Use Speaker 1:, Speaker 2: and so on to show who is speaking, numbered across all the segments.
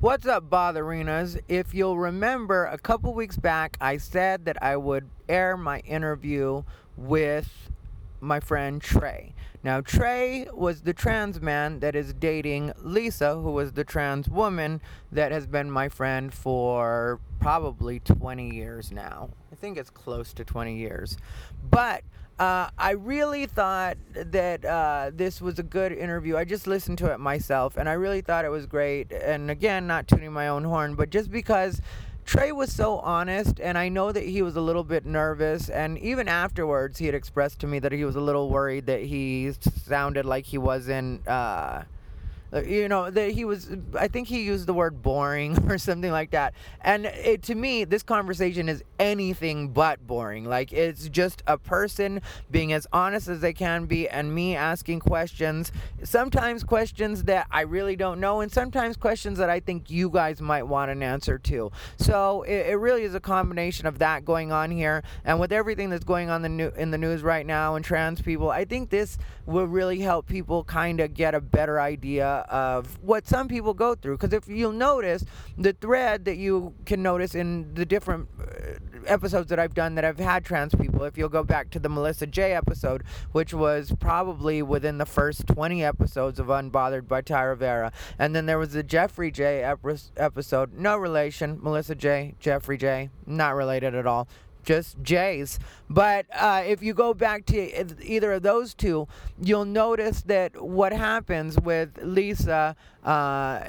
Speaker 1: What's up, Botherinas? If you'll remember, a couple weeks back, I said that I would air my interview with my friend Trey. Now, Trey was the trans man that is dating Lisa, who was the trans woman that has been my friend for probably 20 years now. I think it's close to 20 years. But uh, I really thought that uh, this was a good interview. I just listened to it myself, and I really thought it was great. And again, not tuning my own horn, but just because Trey was so honest, and I know that he was a little bit nervous. And even afterwards, he had expressed to me that he was a little worried that he sounded like he wasn't. Uh, Uh, you know that he was i think he used the word boring or something like that. And it, to me this conversation is anything but boring. Like it's just a person being as honest as they can be and me asking questions sometimes questions that i really don't know and sometimes questions that i think you guys might want an answer to. So it, it really is a combination of that going on here. And with everything that's going on the new, in the news right now and trans people i think this will really help people kind of get a better idea of what some people go through. Because if you'll notice, the thread that you can notice in the different uh, episodes that I've done that I've had trans people, if you'll go back to the Melissa J episode, which was probably within the first 20 episodes of Unbothered by Tyra Vera, and then there was the Jeffrey J episode, no relation, Melissa J, Jeffrey J, not related at all just J's. But uh, if you go back to either of those two, you'll notice that what happens with Lisa, uh,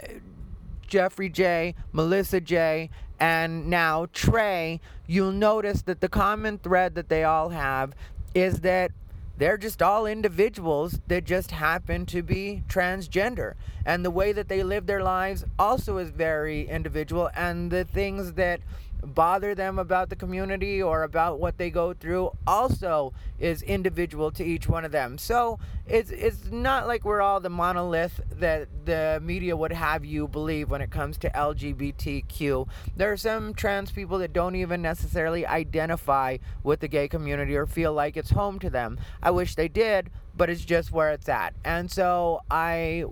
Speaker 1: Jeffrey J, Melissa J, and now Trey, you'll notice that the common thread that they all have is that they're just all individuals that just happen to be transgender. And the way that they live their lives also is very individual. And the things that bother them about the community or about what they go through also is individual to each one of them. So it's it's not like we're all the monolith that the media would have you believe when it comes to LGBTQ. There are some trans people that don't even necessarily identify with the gay community or feel like it's home to them. I wish they did, but it's just where it's at. And so I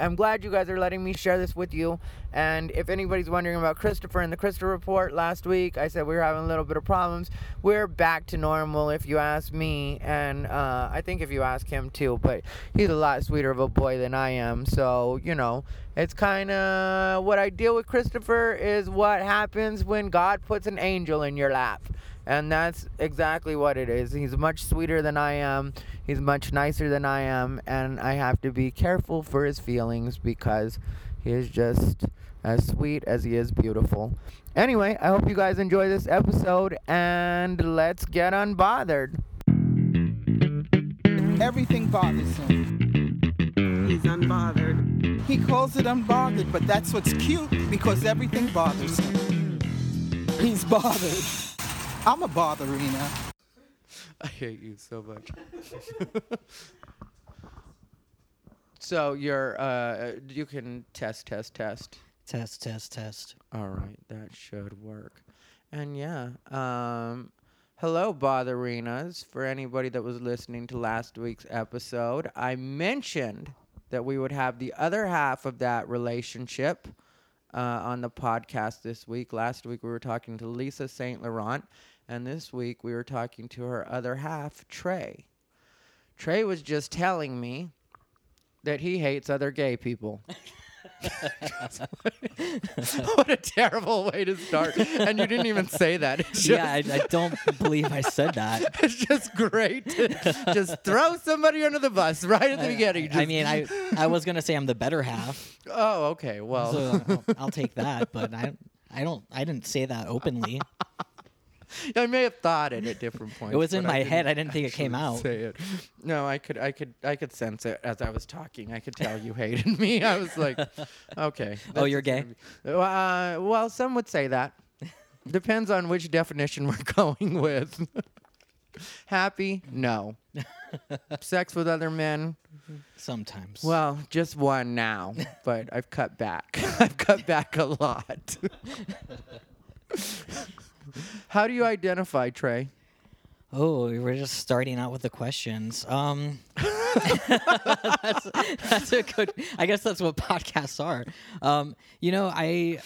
Speaker 1: I'm glad you guys are letting me share this with you. And if anybody's wondering about Christopher and the Christopher report last week, I said we were having a little bit of problems. We're back to normal, if you ask me, and uh, I think if you ask him too. But he's a lot sweeter of a boy than I am, so you know, it's kind of what I deal with. Christopher is what happens when God puts an angel in your lap. And that's exactly what it is. He's much sweeter than I am. He's much nicer than I am. And I have to be careful for his feelings because he is just as sweet as he is beautiful. Anyway, I hope you guys enjoy this episode and let's get unbothered.
Speaker 2: Everything bothers him.
Speaker 3: He's unbothered.
Speaker 2: He calls it unbothered, but that's what's cute because everything bothers him. He's bothered. I'm a botherina.
Speaker 1: I hate you so much. so you're uh you can test test test.
Speaker 4: Test, test, test.
Speaker 1: All right, that should work. And yeah, um hello botherinas for anybody that was listening to last week's episode. I mentioned that we would have the other half of that relationship uh, on the podcast this week. Last week we were talking to Lisa St. Laurent, and this week we were talking to her other half, Trey. Trey was just telling me that he hates other gay people. what a terrible way to start. And you didn't even say that.
Speaker 4: Just, yeah, I, I, don't believe I said that.
Speaker 1: It's just great to just throw somebody under the bus right at the beginning. Just
Speaker 4: I mean, I I was gonna say I'm the better half.
Speaker 1: Oh, okay. Well,
Speaker 4: so I'll, I'll take that, but I I don't I didn't say that openly.
Speaker 1: I may have thought it at different points.
Speaker 4: It was in my I head. I didn't think it came out.
Speaker 1: Say it. No, I could, I could, I could sense it as I was talking. I could tell you hated me. I was like, okay.
Speaker 4: Oh, you're gay.
Speaker 1: Uh, well, some would say that. Depends on which definition we're going with. Happy? No. Sex with other men?
Speaker 4: Sometimes.
Speaker 1: Well, just one now, but I've cut back. I've cut back a lot. How do you identify, Trey?
Speaker 4: Oh, we were just starting out with the questions. Um, that's, that's a good. I guess that's what podcasts are. Um, you know, I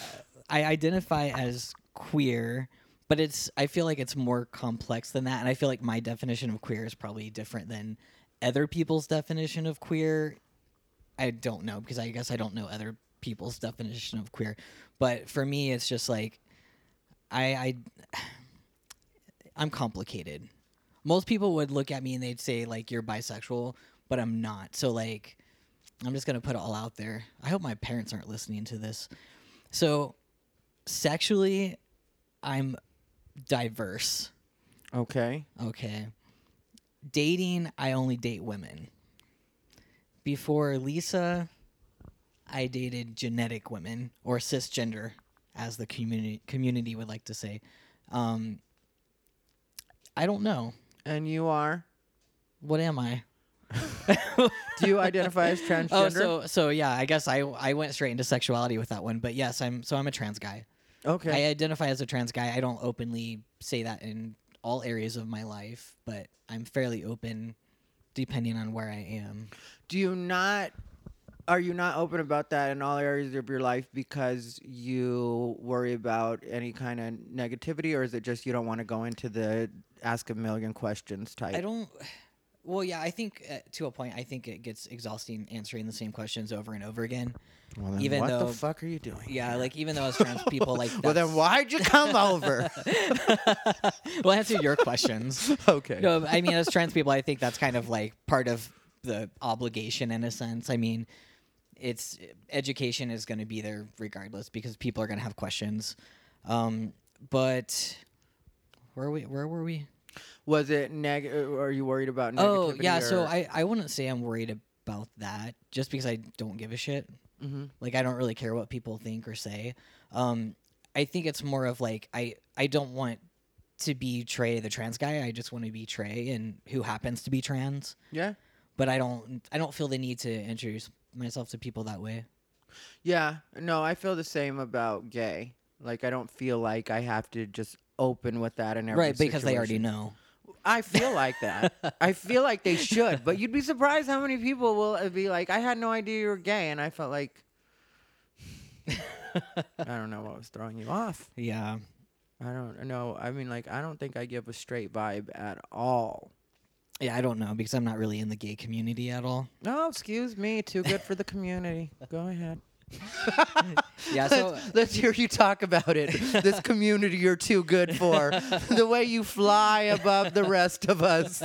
Speaker 4: I identify as queer, but it's. I feel like it's more complex than that, and I feel like my definition of queer is probably different than other people's definition of queer. I don't know because I guess I don't know other people's definition of queer, but for me, it's just like I I I'm complicated. Most people would look at me and they'd say like you're bisexual, but I'm not. So like I'm just going to put it all out there. I hope my parents aren't listening to this. So sexually I'm diverse.
Speaker 1: Okay.
Speaker 4: Okay. Dating, I only date women. Before Lisa, I dated genetic women or cisgender, as the community community would like to say. Um, I don't know.
Speaker 1: And you are?
Speaker 4: What am I?
Speaker 1: Do you identify as transgender?
Speaker 4: Oh, so so yeah. I guess I I went straight into sexuality with that one, but yes, I'm so I'm a trans guy.
Speaker 1: okay.
Speaker 4: I identify as a trans guy. I don't openly say that in all areas of my life, but I'm fairly open depending on where I am.
Speaker 1: Do you not are you not open about that in all areas of your life because you worry about any kind of negativity or is it just you don't want to go into the ask a million questions type?
Speaker 4: I don't. Well, yeah, I think uh, to a point, I think it gets exhausting answering the same questions over and over again.
Speaker 1: well, then
Speaker 4: even
Speaker 1: what
Speaker 4: though-
Speaker 1: the fuck are you doing?
Speaker 4: Yeah, like even though as trans people, like
Speaker 1: Well then why'd you come over?
Speaker 4: well, answer your questions.
Speaker 1: okay.
Speaker 4: No, I mean, as trans people, I think that's kind of like part of the obligation in a sense. I mean, it's education is going to be there regardless because people are going to have questions. Um, but where we? Where were we?
Speaker 1: Was it neg are you worried about?
Speaker 4: Oh, yeah. So I I wouldn't say I'm worried about that just because I don't give a shit.
Speaker 1: Mhm.
Speaker 4: Like I don't really care what people think or say. Um, I think it's more of like I I don't want to be Trey the trans guy. I just want to be Trey and who happens to be trans.
Speaker 1: Yeah.
Speaker 4: But I don't I don't feel the need to introduce myself to people that way.
Speaker 1: Yeah, no, I feel the same about gay. Like I don't feel like I have to just open with that in every
Speaker 4: right, because they already know.
Speaker 1: I feel like that. I feel like they should, but you'd be surprised how many people will uh, be like, "I had no idea you were gay," and I felt like I don't know what was throwing you off.
Speaker 4: Yeah.
Speaker 1: I don't know. I mean, like, I don't think I give a straight vibe at all.
Speaker 4: Yeah, I don't know because I'm not really in the gay community at all.
Speaker 1: Oh, excuse me. Too good for the community. Go ahead.
Speaker 4: Yeah, so
Speaker 1: let's, let's hear you talk about it. This community you're too good for. the way you fly above the rest of us.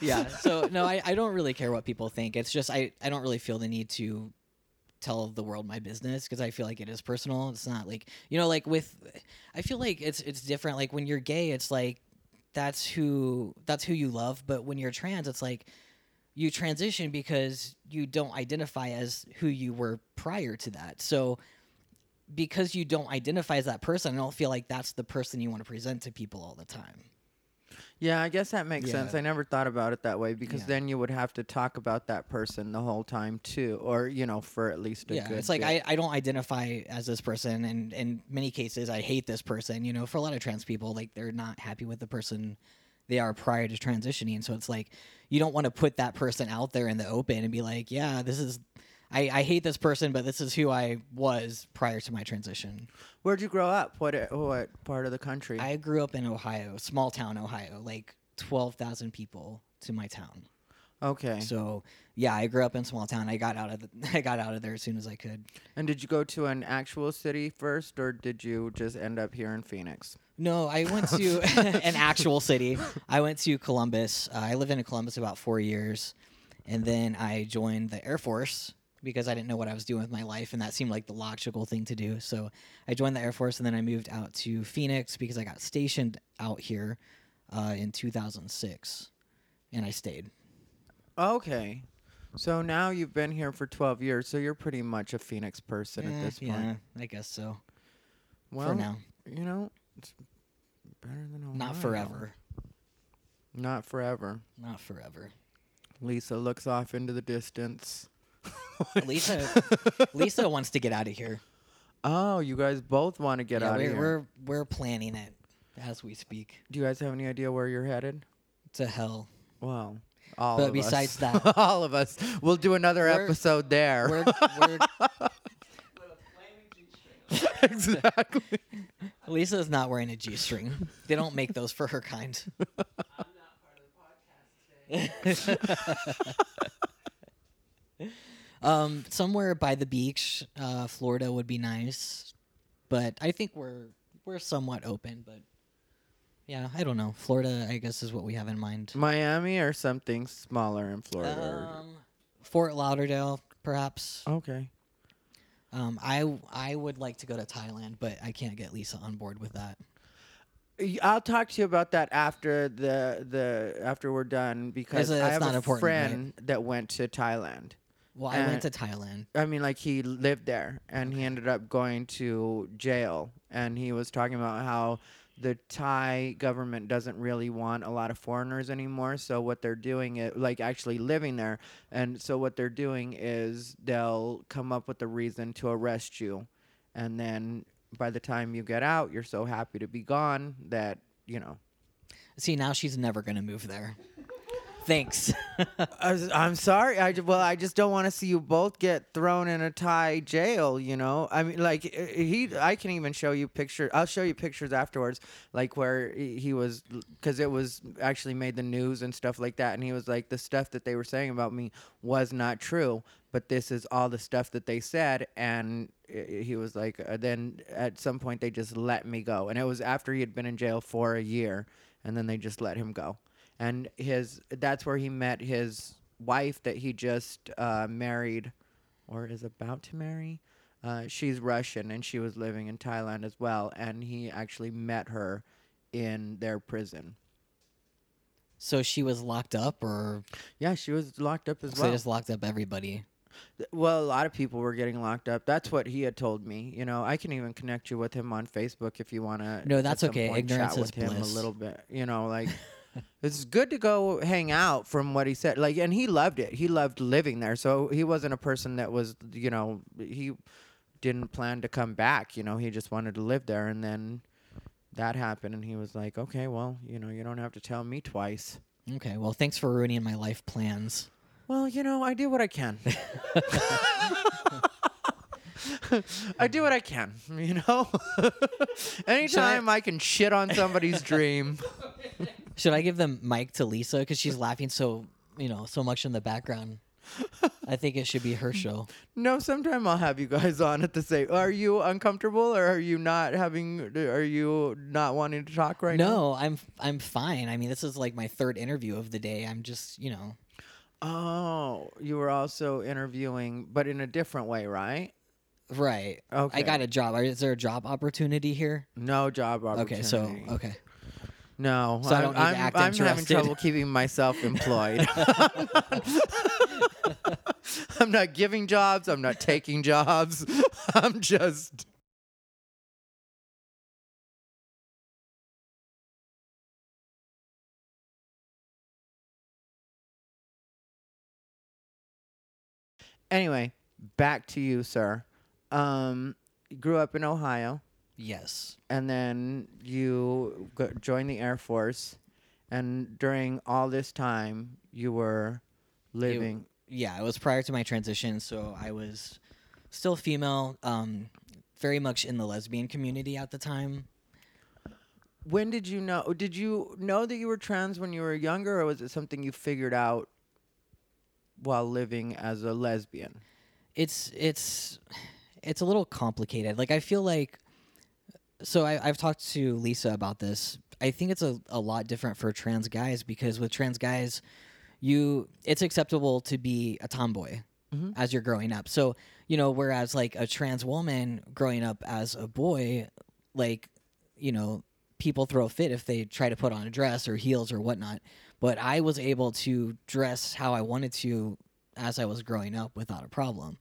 Speaker 4: yeah so no I, I don't really care what people think it's just I, I don't really feel the need to tell the world my business because i feel like it is personal. It's not like you know like with i feel like it's it's different like when you're gay it's like that's who that's who you love but when you're trans it's like you transition because you don't identify as who you were prior to that. So because you don't identify as that person i don't feel like that's the person you want to present to people all the time
Speaker 1: Yeah, I guess that makes
Speaker 4: Yeah.
Speaker 1: sense. I never thought about it that way because
Speaker 4: Yeah.
Speaker 1: then you would have to talk about that person the whole time too, or you know, for at least a
Speaker 4: yeah,
Speaker 1: good.
Speaker 4: it's like. I, I don't identify as this person, and in many cases I hate this person. You know, for a lot of trans people, like they're not happy with the person they are prior to transitioning. So it's like you don't want to put that person out there in the open and be like, yeah, this is. I, I hate this person, but this is who I was prior to my transition.
Speaker 1: Where'd you grow up? What what part of the country?
Speaker 4: I grew up in Ohio, small town Ohio, like twelve thousand people to my town.
Speaker 1: okay.
Speaker 4: So yeah, I grew up in small town. I got out of the, I got out of there as soon as I could.
Speaker 1: and did you go to an actual city first, or did you just end up here in Phoenix?
Speaker 4: No, I went to an actual city. I went to Columbus. Uh, I lived in Columbus about four years, and then I joined the Air Force because I didn't know what I was doing with my life, and that seemed like the logical thing to do. So I joined the Air Force, and then I moved out to Phoenix because I got stationed out here uh, in 2006, and I stayed.
Speaker 1: Okay. So now you've been here for 12 years, so you're pretty much a Phoenix person
Speaker 4: Eh,
Speaker 1: at this point. yeah.
Speaker 4: I guess so.
Speaker 1: Well,
Speaker 4: for now,
Speaker 1: you know, it's better than Ohio.
Speaker 4: not forever.
Speaker 1: Not forever.
Speaker 4: Not forever.
Speaker 1: Lisa looks off into the distance.
Speaker 4: Lisa, Lisa wants to get out of here.
Speaker 1: Oh, you guys both want to get
Speaker 4: yeah,
Speaker 1: out
Speaker 4: we're,
Speaker 1: of here.
Speaker 4: we're we're planning it. as we speak.
Speaker 1: Do you guys have any idea where you're headed?
Speaker 4: To hell.
Speaker 1: Well, all
Speaker 4: But
Speaker 1: of
Speaker 4: besides
Speaker 1: us.
Speaker 4: that-
Speaker 1: all of us. We'll do another
Speaker 4: We're-
Speaker 1: episode there.
Speaker 4: We're, we're,
Speaker 1: exactly.
Speaker 4: Lisa's not wearing a G string. They don't make those for her kind. Um, somewhere by the beach, uh, Florida would be nice, but I think we're we're somewhat open. But yeah, I don't know. Florida, I guess, is what we have in mind.
Speaker 1: Miami or something smaller in Florida.
Speaker 4: Um, Fort Lauderdale, perhaps.
Speaker 1: okay.
Speaker 4: Um, I I would like to go to Thailand, but I can't get Lisa on board with that.
Speaker 1: I'll talk to you about that after the the after we're done because I
Speaker 4: it's
Speaker 1: have
Speaker 4: not
Speaker 1: a
Speaker 4: important,
Speaker 1: friend that went to Thailand.
Speaker 4: Well, I
Speaker 1: Uh,
Speaker 4: went to Thailand.
Speaker 1: I mean, like he lived there and he ended up going to jail. And he was talking about how the Thai government doesn't really want a lot of foreigners anymore. So what they're doing is like actually living there. And so what they're doing is they'll come up with a reason to arrest you. And then by the time you get out, you're so happy to be gone that, you know,
Speaker 4: See, now she's never gonna move there. Thanks.
Speaker 1: I'm sorry. I well, I just don't want to see you both get thrown in a Thai jail. You know, I mean, like he. I can even show you pictures. I'll show you pictures afterwards, like where he he was, because it was actually made the news and stuff like that. And he was like, the stuff that they were saying about me was not true, but this is all the stuff that they said. And he was like, uh, then at some point they just let me go, and it was after he had been in jail for a year, and then they just let him go and his that's where he met his wife that he just uh, married or is about to marry uh, she's russian and she was living in thailand as well and he actually met her in their prison
Speaker 4: so she was locked up, or
Speaker 1: yeah she was locked up as
Speaker 4: so
Speaker 1: well
Speaker 4: they just locked up everybody.
Speaker 1: Well a lot of people were getting locked up that's what he had told me you know i can even connect you with him on facebook if you want to
Speaker 4: No, that's okay. Ignorance is
Speaker 1: with him
Speaker 4: bliss.
Speaker 1: a little bit you know like it's good to go hang out from what he said like and he loved it. He loved living there. So he wasn't a person that was you know he didn't plan to come back you know he just wanted to live there. And then that happened and he was like okay well you know you don't have to tell me twice.
Speaker 4: Okay, well, thanks for ruining my life plans.
Speaker 1: well you know i do what i can. I do what I can, you know. Anytime I can shit on somebody's dream,
Speaker 4: Should I give the mic to Lisa because she's laughing so you know so much in the background? I think it should be her show.
Speaker 1: No, sometime I'll have you guys on at the same. Are you uncomfortable, or are you not having? Are you not wanting to talk right now?
Speaker 4: no, I'm I'm fine. I mean, this is like my third interview of the day. I'm just you know
Speaker 1: Oh, you were also interviewing, but in a different way, right?
Speaker 4: right.
Speaker 1: Okay.
Speaker 4: I got a job. Is there a job opportunity here?
Speaker 1: No job opportunity.
Speaker 4: Okay, so okay.
Speaker 1: No,
Speaker 4: So I
Speaker 1: I'm,
Speaker 4: don't need
Speaker 1: I'm,
Speaker 4: act
Speaker 1: I'm having trouble keeping myself employed. I'm not giving jobs. I'm not taking jobs. I'm just. Anyway, back to you, sir. Um, you grew up in Ohio,
Speaker 4: Yes.
Speaker 1: and then you go- joined the Air Force, and during all this time, you were living.
Speaker 4: yeah, it was prior to my transition, so I was still female, um, very much in the lesbian community at the time.
Speaker 1: When did you know? Did you know that you were trans when you were younger, or was it something you figured out while living as a lesbian?
Speaker 4: It's it's it's a little complicated. Like I feel like so I, I've talked to Lisa about this. I think it's a, a lot different for trans guys because with trans guys, you it's acceptable to be a tomboy
Speaker 1: Mhm.
Speaker 4: as you're growing up. So you know, whereas like a trans woman growing up as a boy, like you know, people throw a fit if they try to put on a dress or heels or whatnot. But I was able to dress how I wanted to as I was growing up without a problem.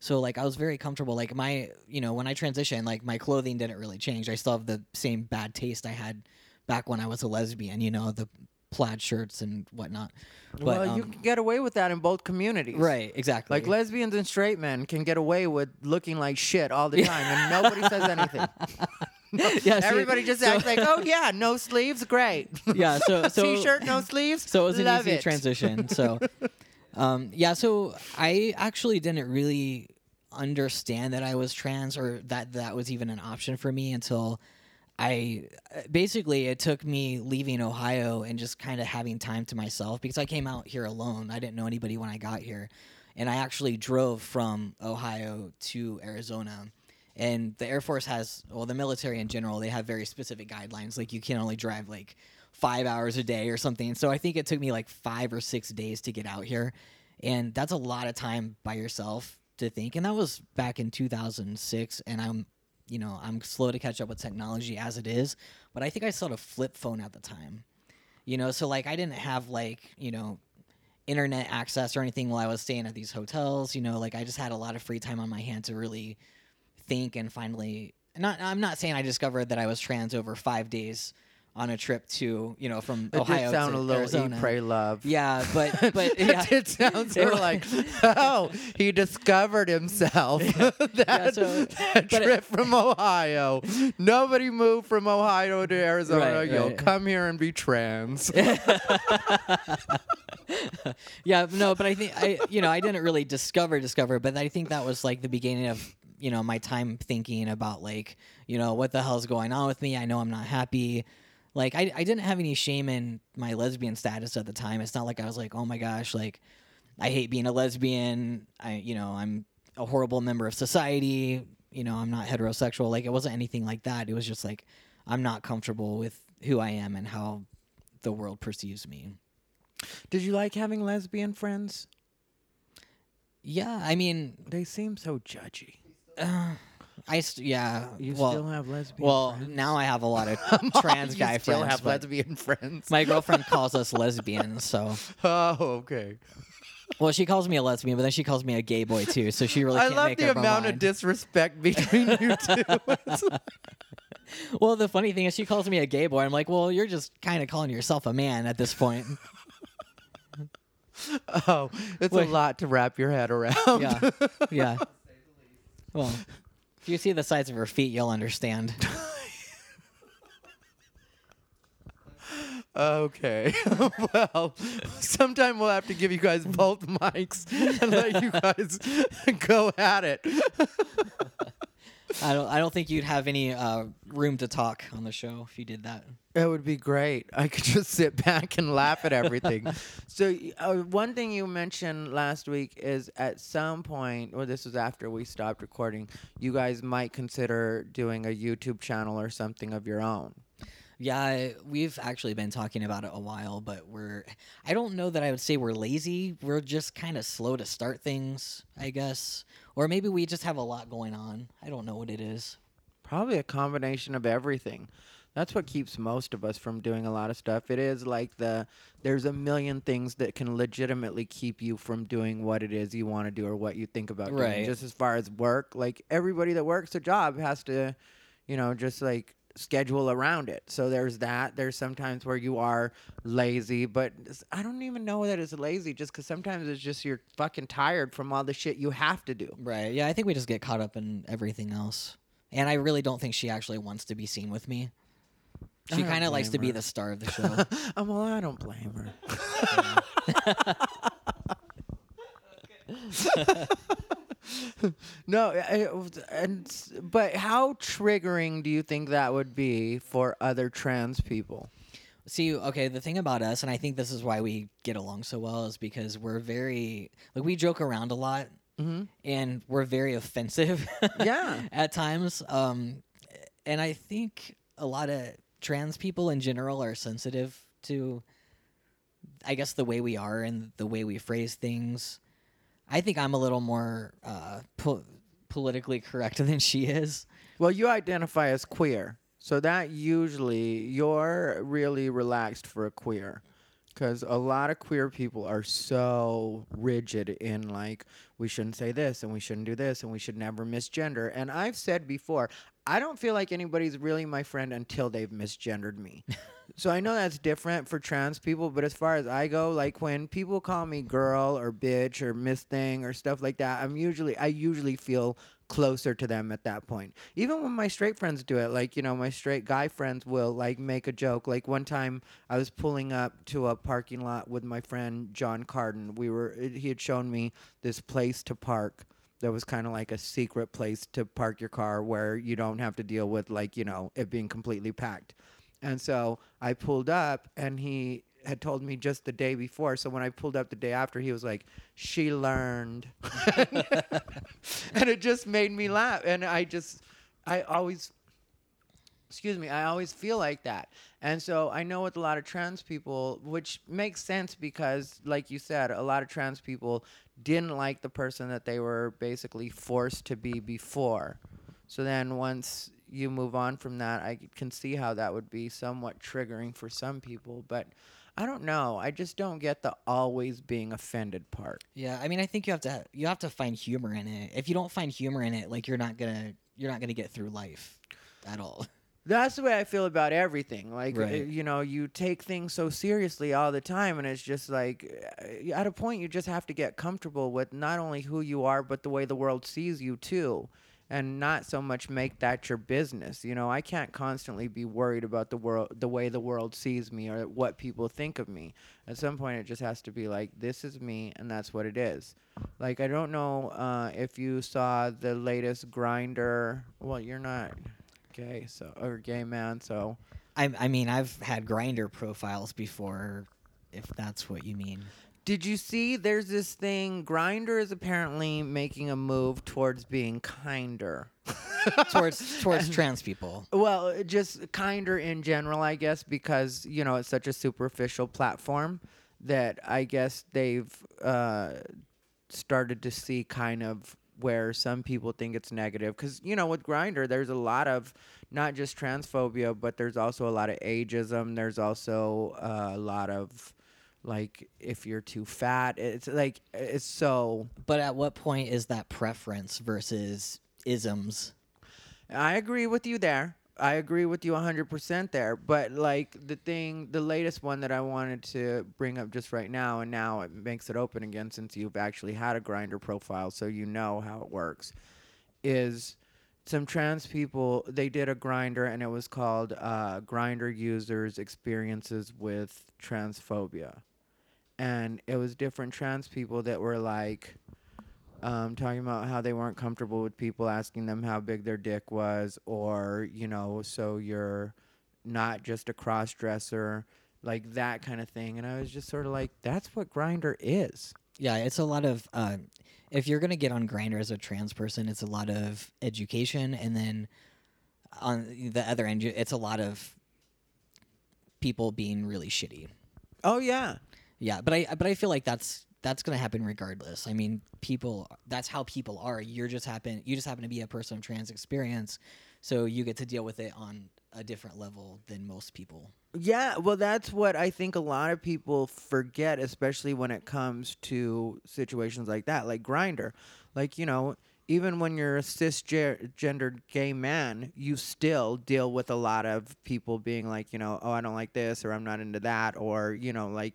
Speaker 4: So like I was very comfortable. Like my, you know, when I transitioned, like my clothing didn't really change. I still have the same bad taste I had back when I was a lesbian. You know, the plaid shirts and whatnot. But,
Speaker 1: well, you
Speaker 4: um,
Speaker 1: can get away with that in both communities.
Speaker 4: right, exactly.
Speaker 1: Like lesbians and straight men can get away with looking like shit all the time, and nobody says anything.
Speaker 4: Yeah, so-
Speaker 1: Everybody just
Speaker 4: so-
Speaker 1: acts like, oh yeah, no sleeves, great.
Speaker 4: yeah. So so
Speaker 1: T-shirt, no sleeves.
Speaker 4: so it was an easy
Speaker 1: it.
Speaker 4: transition. So, um, yeah. So I actually didn't really understand that I was trans or that that was even an option for me until I basically it took me leaving Ohio and just kind of having time to myself because I came out here alone. I didn't know anybody when I got here, and I actually drove from Ohio to Arizona. And the Air Force has, well, the military in general, they have very specific guidelines. Like you can only drive like five hours a day or something. So I think it took me like five or six days to get out here, and that's a lot of time by yourself to think. And that was back in 2006, and I'm you know, I'm slow to catch up with technology as it is, but I think I had a flip phone at the time. You know, so like I didn't have like, you know, internet access or anything while I was staying at these hotels, you know, like I just had a lot of free time on my hand to really think and finally not I'm not saying I discovered that I was trans over 5 days on a trip to, you know, from
Speaker 1: It
Speaker 4: Ohio
Speaker 1: did sound
Speaker 4: to
Speaker 1: a little
Speaker 4: Arizona.
Speaker 1: eat, pray, love.
Speaker 4: Yeah, but but yeah.
Speaker 1: it sounds sort of like, oh, he discovered himself. that
Speaker 4: so-
Speaker 1: that
Speaker 4: but it-
Speaker 1: trip from Ohio. Nobody moved from Ohio to Arizona.
Speaker 4: Right,
Speaker 1: You'll
Speaker 4: right.
Speaker 1: come here and be trans.
Speaker 4: yeah, no, but I think I, you know, I didn't really discover discover, but I think that was like the beginning of you know my time thinking about like you know what the hell's going on with me. I know I'm not happy. Like I, I didn't have any shame in my lesbian status at the time. It's not like I was like, oh my gosh, like I hate being a lesbian. I, you know, I'm a horrible member of society. You know, I'm not heterosexual. Like it wasn't anything like that. It was just like I'm not comfortable with who I am and how the world perceives me.
Speaker 1: Did you like having lesbian friends?
Speaker 4: Yeah, I mean,
Speaker 1: They seem so judgy.
Speaker 4: Uh, I st- yeah.
Speaker 1: You
Speaker 4: well,
Speaker 1: still have lesbian
Speaker 4: well,
Speaker 1: friends?
Speaker 4: now I have a lot of trans
Speaker 1: you
Speaker 4: guy
Speaker 1: still
Speaker 4: friends.
Speaker 1: have lesbian friends.
Speaker 4: my girlfriend calls us lesbians, so
Speaker 1: oh, okay.
Speaker 4: well, she calls me a lesbian, but then she calls me a gay boy too. So she really
Speaker 1: I love the amount of disrespect between you two.
Speaker 4: Well, the funny thing is, she calls me a gay boy. I'm like, well, you're just kind of calling yourself a man at this point.
Speaker 1: oh, it's
Speaker 4: Wait.
Speaker 1: a lot to wrap your head around.
Speaker 4: yeah, yeah. Well, if you see the size of her feet, you'll understand.
Speaker 1: Okay. well, sometime we'll have to give you guys both mics and let you guys go at it.
Speaker 4: I don't. I don't think you'd have any uh, room to talk on the show if you did that.
Speaker 1: That would be great. I could just sit back and laugh at everything. so, uh, one thing you mentioned last week is at some point, or this was after we stopped recording, you guys might consider doing a YouTube channel or something of your own.
Speaker 4: Yeah, we've actually been talking about it a while, but we're I don't know that I would say we're lazy. We're just kind of slow to start things, I guess. Or maybe we just have a lot going on. I don't know what it is.
Speaker 1: Probably a combination of everything. That's what keeps most of us from doing a lot of stuff. It is like the there's a million things that can legitimately keep you from doing what it is you want to do or what you think about doing.
Speaker 4: Right.
Speaker 1: Just as far as work, like everybody that works a job has to, you know, just like schedule around it. So there's that. There's sometimes where you are lazy, but I don't even know that it's lazy just cuz sometimes it's just you're fucking tired from all the shit you have to do.
Speaker 4: Right. Yeah, I think we just get caught up in everything else. And I really don't think she actually wants to be seen with me. She kind of likes to be the star of the show.
Speaker 1: Oh, well, I don't blame her. no, I- and but how triggering do you think that would be for other trans people?
Speaker 4: See, okay, the thing about us, and I think this is why we get along so well, is because we're very like we joke around a lot,
Speaker 1: Mm-hmm.
Speaker 4: and we're very offensive.
Speaker 1: Yeah.
Speaker 4: at times. Um, and I think a lot of trans people in general are sensitive to, I guess, the way we are and the way we phrase things. I think I'm a little more uh, po- politically correct than she is.
Speaker 1: Well, you identify as queer, so that usually you're really relaxed for a queer. Because a lot of queer people are so rigid in like, we shouldn't say this and we shouldn't do this and we should never misgender. And I've said before, I don't feel like anybody's really my friend until they've misgendered me. So I know that's different for trans people, but as far as I go, like when people call me girl or bitch or miss thing or stuff like that, I'm usually I usually feel closer to them at that point. Even when my straight friends do it, like you know, my straight guy friends will like make a joke. Like one time I was pulling up to a parking lot with my friend John Carden. We were he had shown me this place to park that was kind of like a secret place to park your car where you don't have to deal with like you know it being completely packed. And so i pulled up and he had told me just the day before so when i pulled up the day after he was like she learned. And it just made me laugh and i just i always excuse me i always feel like that. And so i know with a lot of trans people which makes sense because like you said a lot of trans people didn't like the person that they were basically forced to be before so then once you move on from that i can see how that would be somewhat triggering for some people but i don't know i just don't get the always being offended part
Speaker 4: Yeah, I mean, I think you have to you have to find humor in it. If you don't find humor in it, like you're not gonna you're not gonna get through life at all.
Speaker 1: That's the way I feel about everything. Like, uh,
Speaker 4: Right.
Speaker 1: you know, you take things so seriously all the time, and it's just like, uh, at a point, you just have to get comfortable with not only who you are, but the way the world sees you, too. And not so much make that your business. You know, I can't constantly be worried about the world, the way the world sees me, or what people think of me. At some point, it just has to be like, this is me, and that's what it is. Like, I don't know uh, if you saw the latest Grindr. Well, you're not gay, so or gay man, so
Speaker 4: I I mean, I've had Grindr profiles before, if that's what you mean.
Speaker 1: did you see there's this thing Grindr is apparently making a move towards being kinder.
Speaker 4: towards towards trans people.
Speaker 1: Well, just kinder in general, I guess, because you know it's such a superficial platform that I guess they've uh, started to see kind of where some people think it's negative. Because you know, with Grindr, there's a lot of not just transphobia, but there's also a lot of ageism. There's also uh, a lot of like if you're too fat. It's like it's so.
Speaker 4: But at what point is that preference versus isms?
Speaker 1: I agree with you there. I agree with you 100% there. But, like, the thing, the latest one that I wanted to bring up just right now, and now it makes it open again since you've actually had a Grindr profile, so you know how it works, is some trans people, they did a Grindr, and it was called uh, Grindr Users Experiences with Transphobia. And it was different trans people that were like, um, talking about how they weren't comfortable with people asking them how big their dick was, or you know, so you're not just a cross dresser, like that kind of thing. And I was just sort of like, that's what Grindr is.
Speaker 4: Yeah, it's a lot of. Uh, if you're gonna get on Grindr as a trans person, it's a lot of education, and then on the other end, it's a lot of people being really shitty.
Speaker 1: Oh yeah,
Speaker 4: Yeah, but I but I feel like that's that's gonna happen regardless. I mean, people that's how people are. You're just happen you just happen to be a person of trans experience, so you get to deal with it on a different level than most people.
Speaker 1: Yeah, well, that's what I think a lot of people forget, especially when it comes to situations like that, like Grindr. Like, you know, even when you're a cisgendered gay man, you still deal with a lot of people being like, you know, oh, I don't like this, or I'm not into that, or, you know, like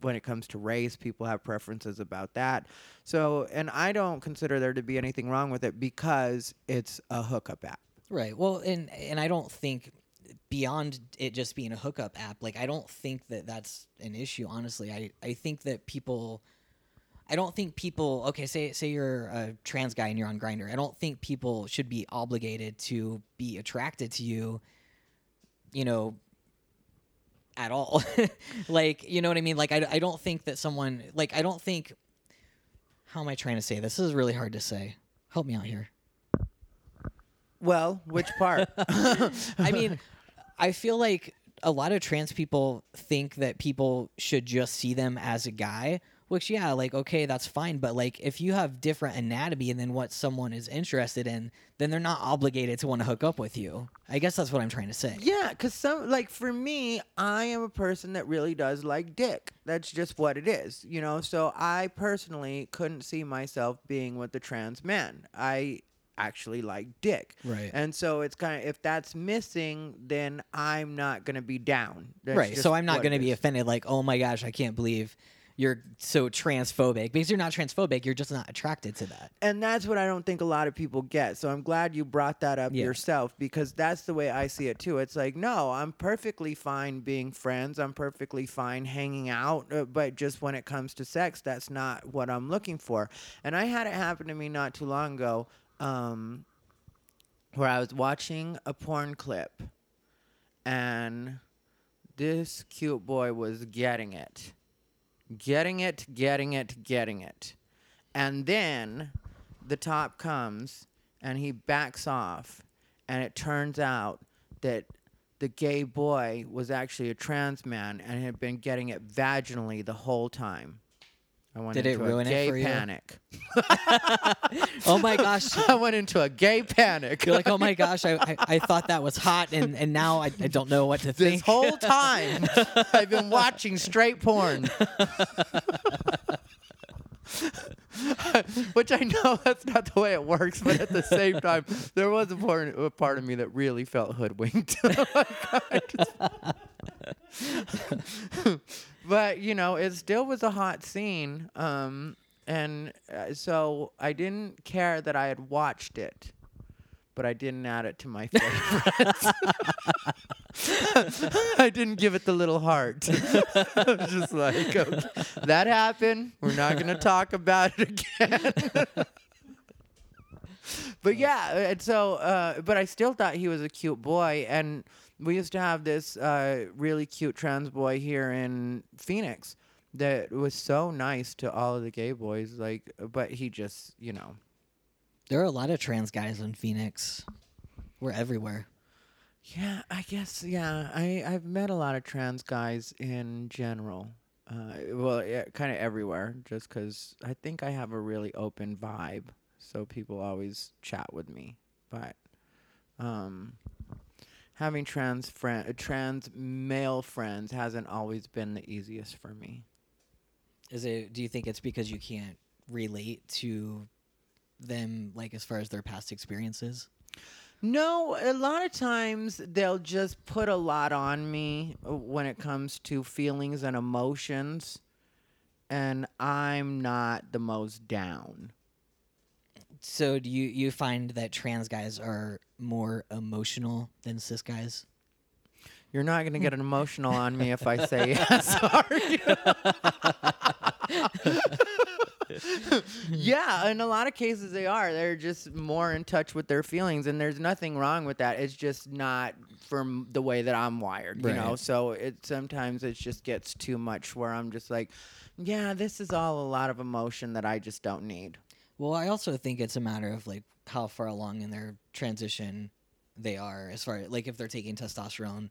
Speaker 1: when it comes to race, people have preferences about that. So, and I don't consider there to be anything wrong with it because it's a hookup app.
Speaker 4: Right. Well, and and I don't think beyond it just being a hookup app, like I don't think that that's an issue. Honestly, I I think that people. I don't think people. Okay, say say you're a trans guy and you're on Grindr. I don't think people should be obligated to be attracted to you. You know, at all. like, you know what I mean? Like, I, I don't think that someone, like, I don't think, how am I trying to say this? This is really hard to say. Help me out here.
Speaker 1: Well, which part?
Speaker 4: I mean, I feel like a lot of trans people think that people should just see them as a guy, which, yeah, like, okay, that's fine. But, like, if you have different anatomy than what someone is interested in, then they're not obligated to want to hook up with you. I guess that's what I'm trying to say.
Speaker 1: Yeah, because some like for me, I am a person that really does like dick. That's just what it is, you know. So I personally couldn't see myself being with a trans man. I actually like dick.
Speaker 4: Right.
Speaker 1: And so it's kind of if that's missing, then I'm not gonna be down. That's
Speaker 4: right. So I'm not going to be offended. Like, oh my gosh, I can't believe you're so transphobic because you're not transphobic. You're just not attracted to that.
Speaker 1: and that's what I don't think a lot of people get. So I'm glad you brought that up
Speaker 4: Yeah.
Speaker 1: yourself because that's the way I see it too. It's like, no, I'm perfectly fine being friends. I'm perfectly fine hanging out, uh, but just when it comes to sex, that's not what I'm looking for. And I had it happen to me not too long ago, um, where I was watching a porn clip, and this cute boy was getting it, getting it, getting it, getting it. And then the top comes and he backs off, and it turns out that the gay boy was actually a trans man and had been getting it vaginally the whole time. I went
Speaker 4: Did it
Speaker 1: into
Speaker 4: ruin
Speaker 1: a
Speaker 4: it
Speaker 1: gay
Speaker 4: for you?
Speaker 1: panic.
Speaker 4: Oh my gosh.
Speaker 1: I went into a gay panic.
Speaker 4: You're like, oh my gosh, I, I, I thought that was hot, and, and now I, I don't know what to think.
Speaker 1: this
Speaker 4: think.
Speaker 1: whole time I've been watching straight porn. Which I know that's not the way it works, but at the same time, there was a part, a part of me that really felt hoodwinked. Oh I just- but you know, it still was a hot scene, um, and uh, so I didn't care that I had watched it, but I didn't add it to my favorites. I didn't give it the little heart. I was just like, okay, that happened. We're not going to talk about it again. but yeah, and so, uh, but I still thought he was a cute boy. And we used to have this uh, really cute trans boy here in Phoenix that was so nice to all of the gay boys. Like, but he just, you know,
Speaker 4: There are a lot of trans guys in Phoenix. We're everywhere.
Speaker 1: Yeah, I guess. Yeah, I I've met a lot of trans guys in general. Uh, well, yeah, kind of everywhere. Just because I think I have a really open vibe, so people always chat with me. But um, having trans friend, uh, trans male friends hasn't always been the easiest for me.
Speaker 4: Is it? Do you think it's because you can't relate to them, like as far as their past experiences?
Speaker 1: No, a lot of times they'll just put a lot on me uh, when it comes to feelings and emotions, and I'm not the most down.
Speaker 4: So do you you find that trans guys are more emotional than cis guys?
Speaker 1: You're not going to get an emotional on me if I say yes, are you? yeah, in a lot of cases they are. They're just more in touch with their feelings, and there's nothing wrong with that. It's just not from the way that I'm wired, you know. So it sometimes it just gets too much where I'm just like, yeah, this is all a lot of emotion that I just don't need.
Speaker 4: Well, I also think it's a matter of like how far along in their transition they are, as far like if they're taking testosterone,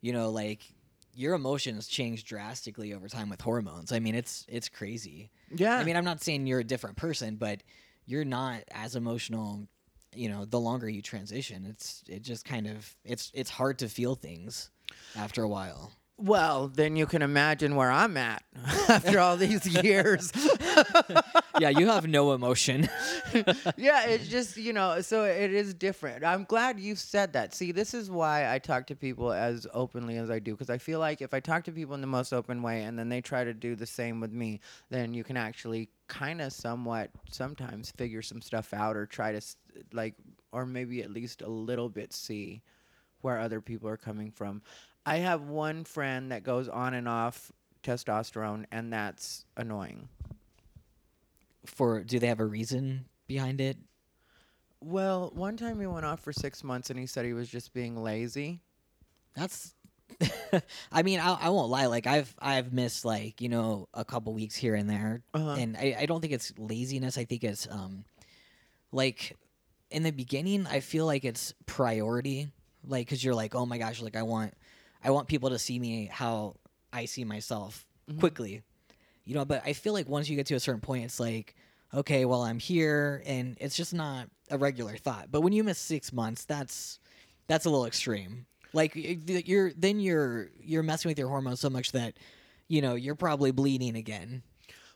Speaker 4: you know, like your emotions change drastically over time with hormones. I mean, it's it's crazy.
Speaker 1: Yeah,
Speaker 4: I mean, I'm not saying you're a different person, but you're not as emotional. You know, the longer you transition, it's it just kind of it's it's hard to feel things after a while.
Speaker 1: Well, then you can imagine where I'm at after all these years.
Speaker 4: yeah, you have no emotion.
Speaker 1: yeah, it's just, you know, so it is different. I'm glad you said that. See, this is why I talk to people as openly as I do because I feel like if I talk to people in the most open way and then they try to do the same with me, then you can actually kind of somewhat sometimes figure some stuff out or try to like or maybe at least a little bit see where other people are coming from. I have one friend that goes on and off testosterone and that's annoying.
Speaker 4: For do they have a reason behind it?
Speaker 1: Well, one time he went off for six months and he said he was just being lazy.
Speaker 4: That's. I mean, I, I won't lie. Like I've I've missed like you know a couple weeks here and there,
Speaker 1: Uh-huh.
Speaker 4: and I, I don't think it's laziness. I think it's um, like in the beginning, I feel like it's priority. Like because you're like, oh my gosh, like I want I want people to see me how I see myself mm-hmm. quickly, you know. But I feel like once you get to a certain point, it's like, okay, well I'm here, and it's just not a regular thought. But when you miss six months, that's that's a little extreme. Like you're then you're you're messing with your hormones so much that you know you're probably bleeding again.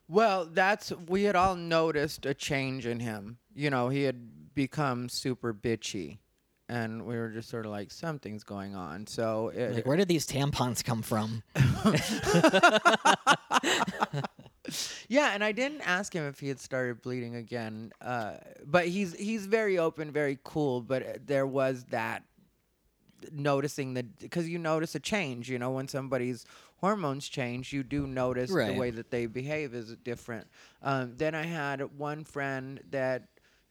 Speaker 1: Well, that's we had all noticed a change in him. You know, he had become super bitchy. And we were just sort of like, something's going on. So it,
Speaker 4: Like, where did these tampons come from?
Speaker 1: Yeah, and I didn't ask him if he had started bleeding again, uh, but he's he's very open, very cool. But uh, there was that noticing the because you notice a change. You know, when somebody's hormones change, you do notice the way that they behave is different. Um, then I had one friend that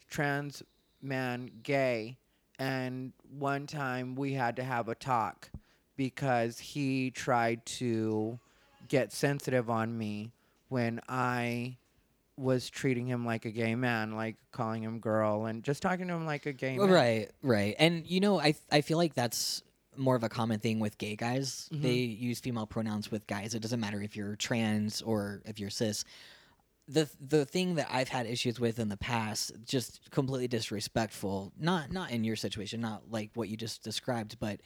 Speaker 1: trans man, gay, and one time we had to have a talk because he tried to get sensitive on me when I was treating him like a gay man, like calling him girl and just talking to him like a gay man.
Speaker 4: Right, right. And you know, I I feel like that's more of a common thing with gay guys.
Speaker 1: Mm-hmm.
Speaker 4: They use female pronouns with guys. It doesn't matter if you're trans or if you're cis. The the thing that I've had issues with in the past, just completely disrespectful. Not not in your situation, not like what you just described, but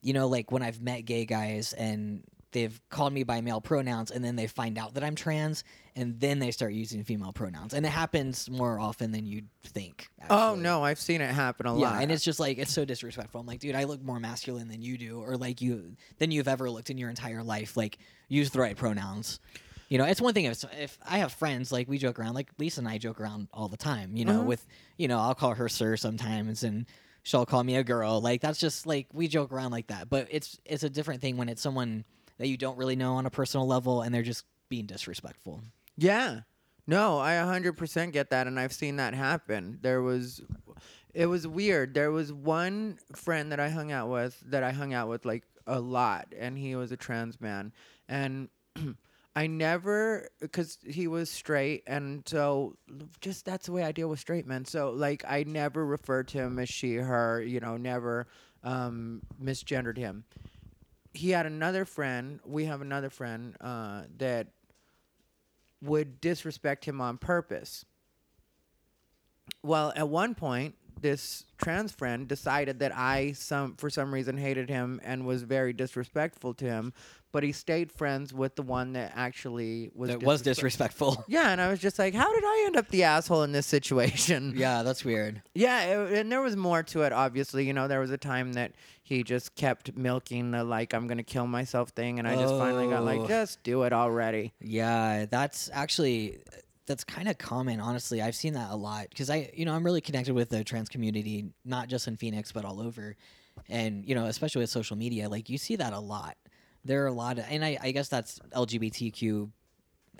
Speaker 4: you know, like when I've met gay guys and they've called me by male pronouns and then they find out that I'm trans and then they start using female pronouns. And it happens more often than you'd think.
Speaker 1: Oh no, I've seen it happen a lot.
Speaker 4: Yeah,
Speaker 1: lot.
Speaker 4: and it's just like it's so disrespectful. I'm like, dude, I look more masculine than you do, or like you than you've ever looked in your entire life. Like, use the right pronouns. You know, it's one thing if if I have friends like we joke around, like Lisa and I joke around all the time. You know,
Speaker 1: Mhm.
Speaker 4: with you know, I'll call her sir sometimes, and she'll call me a girl. Like that's just like we joke around like that. But it's it's a different thing when it's someone that you don't really know on a personal level, and they're just being disrespectful.
Speaker 1: Yeah. No, I 100% get that and I've seen that happen. There was it was weird. There was one friend that I hung out with that I hung out with like a lot and he was a trans man and I never cuz he was straight and so just that's the way I deal with straight men. So like I never referred to him as she her, you know, never um misgendered him. He had another friend, we have another friend uh that would disrespect him on purpose. Well, at one point, this trans friend decided that I some for some reason hated him and was very disrespectful to him, but he stayed friends with the one that actually was
Speaker 4: That was disrespectful.
Speaker 1: Yeah, and I was just like, how did I end up the asshole in this situation?
Speaker 4: yeah, that's weird.
Speaker 1: Yeah, it, and there was more to it. Obviously, you know, there was a time that he just kept milking the like I'm gonna kill myself thing, and I just finally got
Speaker 4: Oh.
Speaker 1: like, just do it already.
Speaker 4: Yeah, that's actually that's kind of common. Honestly, I've seen that a lot because I, you know, I'm really connected with the trans community, not just in Phoenix but all over, and you know, especially with social media, like you see that a lot. There are a lot of, and I, I guess that's LGBTQ,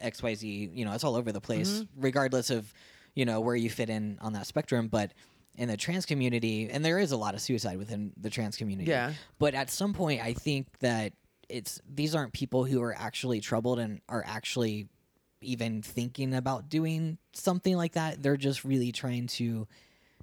Speaker 4: XYZ. You know, it's all over the place, mm-hmm. regardless of, you know, where you fit in on that spectrum. But in the trans community, and there is a lot of suicide within the trans community.
Speaker 1: Yeah.
Speaker 4: But at some point, I think that it's these aren't people who are actually troubled and are actually even thinking about doing something like that. They're just really trying to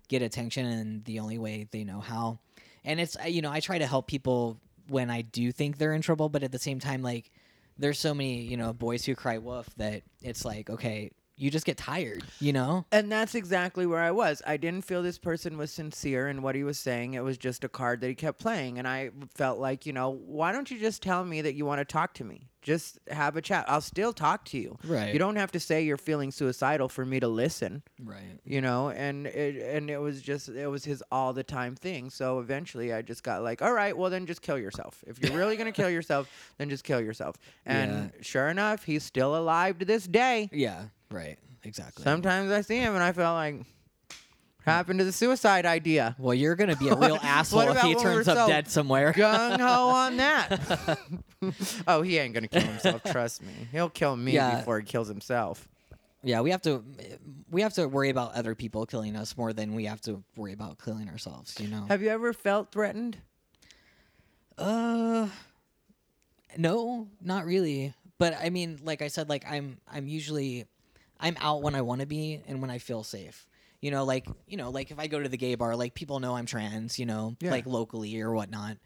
Speaker 4: get attention in the only way they know how. And it's you know I try to help people when I do think they're in trouble, but at the same time, like there's so many you know boys who cry wolf that it's like okay, you just get tired, you know.
Speaker 1: And that's exactly where I was. I didn't feel this person was sincere in what he was saying. It was just a card that he kept playing. And I felt like, you know, why don't you just tell me that you want to talk to me? Just have a chat. I'll still talk to you.
Speaker 4: Right.
Speaker 1: You don't have to say you're feeling suicidal for me to listen.
Speaker 4: Right.
Speaker 1: You know, and it and it was just it was his all the time thing. So eventually I just got like, all right, well then just kill yourself. If you're really gonna kill yourself, then just kill yourself. And sure enough, he's still alive to this day.
Speaker 4: Yeah. Right. Exactly.
Speaker 1: Sometimes I see him and I feel like, happened to the suicide idea?
Speaker 4: well, you're gonna be a real asshole if he turns up
Speaker 1: so
Speaker 4: dead somewhere.
Speaker 1: Gung ho on that. oh, he ain't gonna kill himself. Trust me, he'll kill me
Speaker 4: Yeah.
Speaker 1: before he kills himself.
Speaker 4: Yeah, we have to we have to worry about other people killing us more than we have to worry about killing ourselves, you know.
Speaker 1: Have you ever felt threatened?
Speaker 4: Uh no, not really. But I mean, like I said like I'm I'm usually I'm out when I want to be and when I feel safe. You know, like you know, like if I go to the gay bar, like people know I'm trans, you know,
Speaker 1: Yeah.
Speaker 4: like locally or whatnot.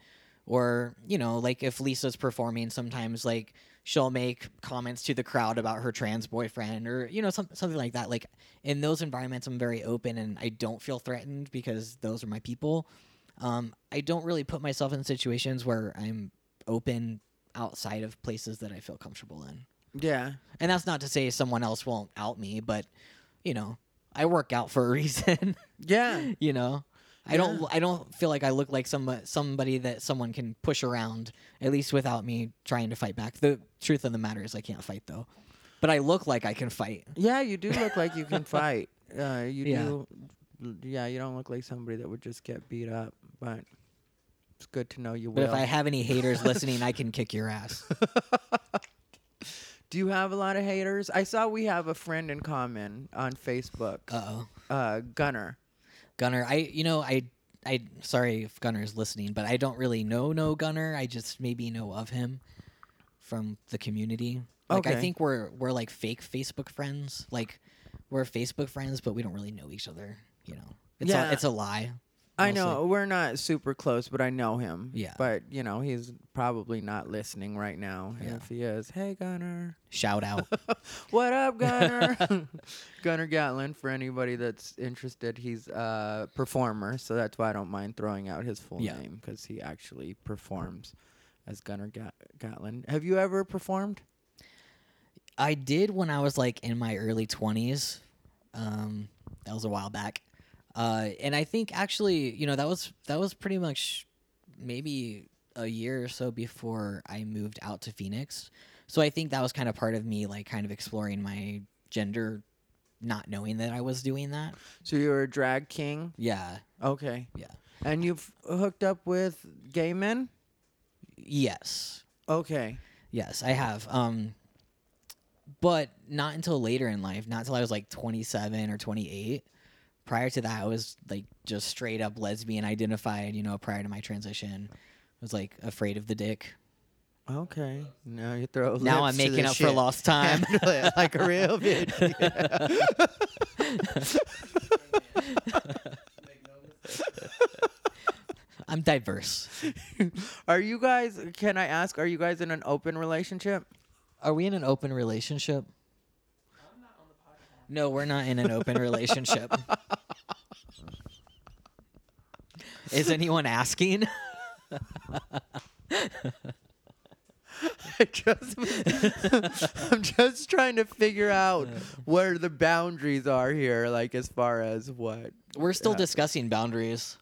Speaker 4: Or, you know, like if Lisa's performing sometimes like she'll make comments to the crowd about her trans boyfriend or, you know, some, something like that. Like in those environments I'm very open and I don't feel threatened because those are my people. Um, I don't really put myself in situations where I'm open outside of places that I feel comfortable in.
Speaker 1: Yeah.
Speaker 4: And that's not to say someone else won't out me, but you know, I work out for a reason.
Speaker 1: Yeah.
Speaker 4: you know, I don't I don't feel like I look like some somebody that someone can push around at least without me trying to fight back. The truth of the matter is I can't fight though, but I look like I can fight.
Speaker 1: Yeah, you do look like you can fight. Uh, you
Speaker 4: Yeah.
Speaker 1: do. Yeah, you don't look like somebody that would just get beat up, but it's good to know you
Speaker 4: But
Speaker 1: will.
Speaker 4: if I have any haters listening, I can kick your ass.
Speaker 1: Do you have a lot of haters? I saw we have a friend in common on Facebook,
Speaker 4: Uh oh.
Speaker 1: uh, Gunner.
Speaker 4: Gunner, I you know I I sorry if Gunner's listening, but I don't really know no Gunner. I just maybe know of him from the community. Like I think we're we're like fake Facebook friends. Like we're Facebook friends, but we don't really know each other. You know, it's
Speaker 1: Yeah.
Speaker 4: a, it's a lie.
Speaker 1: I
Speaker 4: mostly.
Speaker 1: know we're not super close, but I know him.
Speaker 4: Yeah.
Speaker 1: But you know he's probably not listening right now.
Speaker 4: Yeah.
Speaker 1: if he is, hey Gunner,
Speaker 4: Shout out.
Speaker 1: what up, Gunner? Gunner Gatlin. For anybody that's interested, he's a performer, so that's why I don't mind throwing out his full
Speaker 4: Yeah.
Speaker 1: name because he actually performs as Gunner Gat- Gatlin. Have you ever performed?
Speaker 4: I did when I was like in my early twenties. Um, that was a while back, uh, and I think actually, you know, that was that was pretty much maybe a year or so before I moved out to Phoenix. So I think that was kind of part of me, like, kind of exploring my gender, not knowing that I was doing that.
Speaker 1: So you're a drag king.
Speaker 4: Yeah,
Speaker 1: Okay.
Speaker 4: yeah,
Speaker 1: And you've hooked up with gay men.
Speaker 4: yes,
Speaker 1: Okay.
Speaker 4: yes, I have. Um, but not until later in life, not until I was like 27 or 28. Prior to that, I was like just straight up lesbian identified, you know, prior to my transition. I was like afraid of the dick.
Speaker 1: Okay. Now you throw.
Speaker 4: now I'm making up for lost time.
Speaker 1: Like a real bitch.
Speaker 4: I'm diverse.
Speaker 1: Are you guys? Can I ask? Are you guys in an open relationship?
Speaker 4: Are we in an open relationship? No, we're not in an open relationship. Is anyone asking?
Speaker 1: I just, I'm just trying to figure out where the boundaries are here, like as far as what.
Speaker 4: We're still
Speaker 1: Yeah.
Speaker 4: discussing boundaries.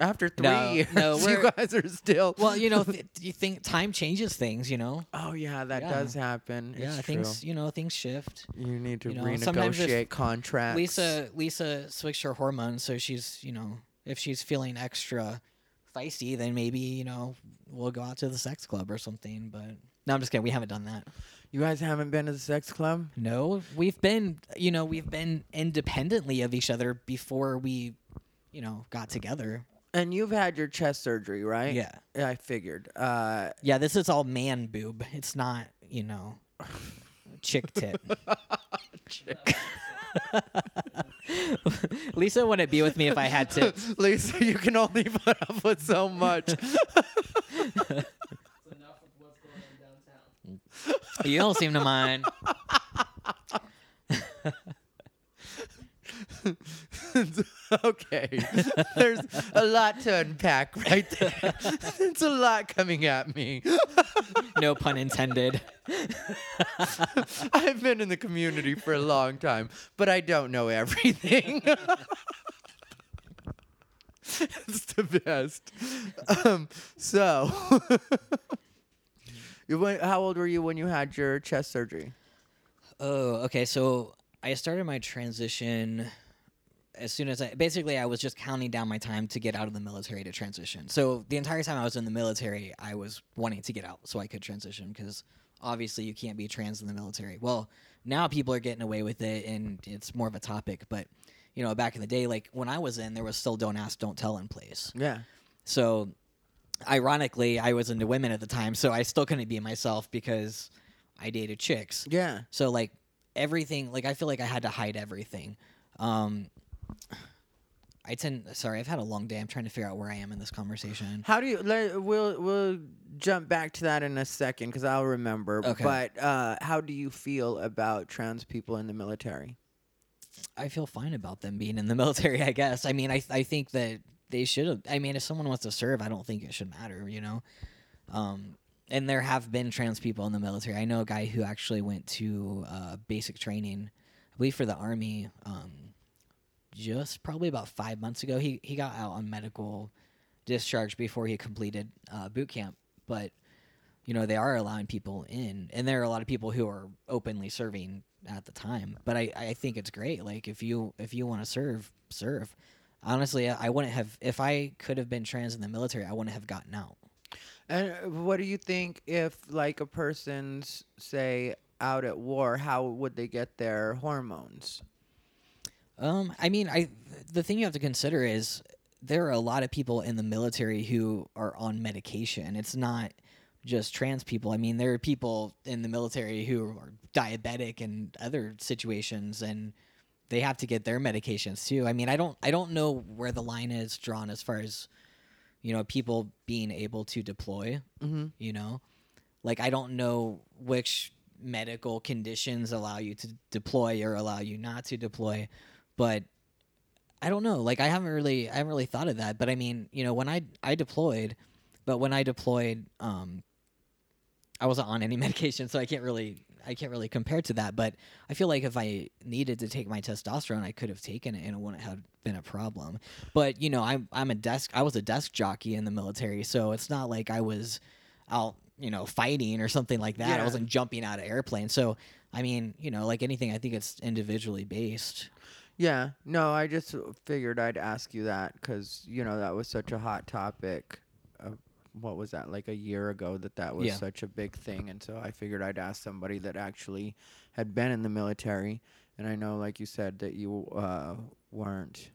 Speaker 1: After three
Speaker 4: No,
Speaker 1: years,
Speaker 4: no,
Speaker 1: you guys are still.
Speaker 4: Well, you know, th- you think time changes things, you know?
Speaker 1: oh yeah, that
Speaker 4: Yeah.
Speaker 1: does happen.
Speaker 4: yeah,
Speaker 1: it's
Speaker 4: things,
Speaker 1: true.
Speaker 4: you know, things shift.
Speaker 1: You need to
Speaker 4: you know,
Speaker 1: renegotiate contracts.
Speaker 4: Lisa Lisa switched her hormones, so she's, you know, if she's feeling extra feisty, then maybe, you know, we'll go out to the sex club or something, but no, I'm just kidding. We haven't done that.
Speaker 1: you guys haven't been to the sex club.
Speaker 4: No, we've been, you know, we've been independently of each other before we, you know, got together.
Speaker 1: And you've had your chest surgery, right?
Speaker 4: Yeah.
Speaker 1: Yeah, I figured. Uh,
Speaker 4: Yeah, this is all man boob. It's not, you know, chick tit. Lisa wouldn't be with me if I had to.
Speaker 1: Lisa, you can only put up with so much.
Speaker 4: You don't seem to mind.
Speaker 1: okay. There's a lot to unpack right there. It's a lot coming at me.
Speaker 4: No pun intended.
Speaker 1: I've been in the community for a long time, but I don't know everything. it's the best. Um, so, you went, how old were you when you had your chest surgery?
Speaker 4: Oh, okay. So I started my transition as soon as I basically I was just counting down my time to get out of the military to transition. So the entire time I was in the military, I was wanting to get out so I could transition because obviously you can't be trans in the military. Well, now people are getting away with it and it's more of a topic, but you know, back in the day like when I was in there was still don't ask don't tell in place.
Speaker 1: Yeah.
Speaker 4: So ironically, I was into women at the time, so I still couldn't be myself because I dated chicks.
Speaker 1: Yeah.
Speaker 4: So like everything, like I feel like I had to hide everything. Um, I tend. Sorry, I've had a long day. I'm trying to figure out where I am in this conversation.
Speaker 1: How do you? Let, we'll we'll jump back to that in a second because I'll remember.
Speaker 4: Okay.
Speaker 1: But uh, how do you feel about trans people in the military?
Speaker 4: I feel fine about them being in the military. I guess. I mean, I I think that they should have. I mean, if someone wants to serve, I don't think it should matter. You know. Um, and there have been trans people in the military. I know a guy who actually went to uh, basic training, I believe for the army. Um, just probably about five months ago. He he got out on medical discharge before he completed uh, boot camp, but you know they are allowing people in, and there are a lot of people who are openly serving at the time. But I I think it's great. Like if you if you want to serve, serve. Honestly, I wouldn't have if I could have been trans in the military. I wouldn't have gotten out.
Speaker 1: And uh, what do you think if, like, a person's, say, out at war, how would they get their hormones?
Speaker 4: Um, I mean, I the thing you have to consider is there are a lot of people in the military who are on medication. It's not just trans people. I mean, there are people in the military who are diabetic and other situations, and they have to get their medications too. I mean, I don't, I don't know where the line is drawn as far as you know people being able to deploy.
Speaker 1: Mm-hmm.
Speaker 4: You know, like I don't know which medical conditions allow you to deploy or allow you not to deploy, but I don't know. Like I haven't really I haven't really thought of that. But I mean, you know, when I I deployed, but when I deployed, um, I wasn't on any medication, so I can't really I can't really compare to that. But I feel like if I needed to take my testosterone, I could have taken it, and it wouldn't have been a problem. But you know, I'm I'm a desk I was a desk jockey in the military, so it's not like I was out you know fighting or something like that. I wasn't jumping out of airplanes. So I mean, you know, like anything, I think it's individually based.
Speaker 1: Yeah, no, I just figured I'd ask you that because you know that was such a hot topic. Uh, what was that like a year ago that that was
Speaker 4: Yeah.
Speaker 1: such a big thing, and so I figured I'd ask somebody that actually had been in the military, and I know, like you said, that you uh, weren't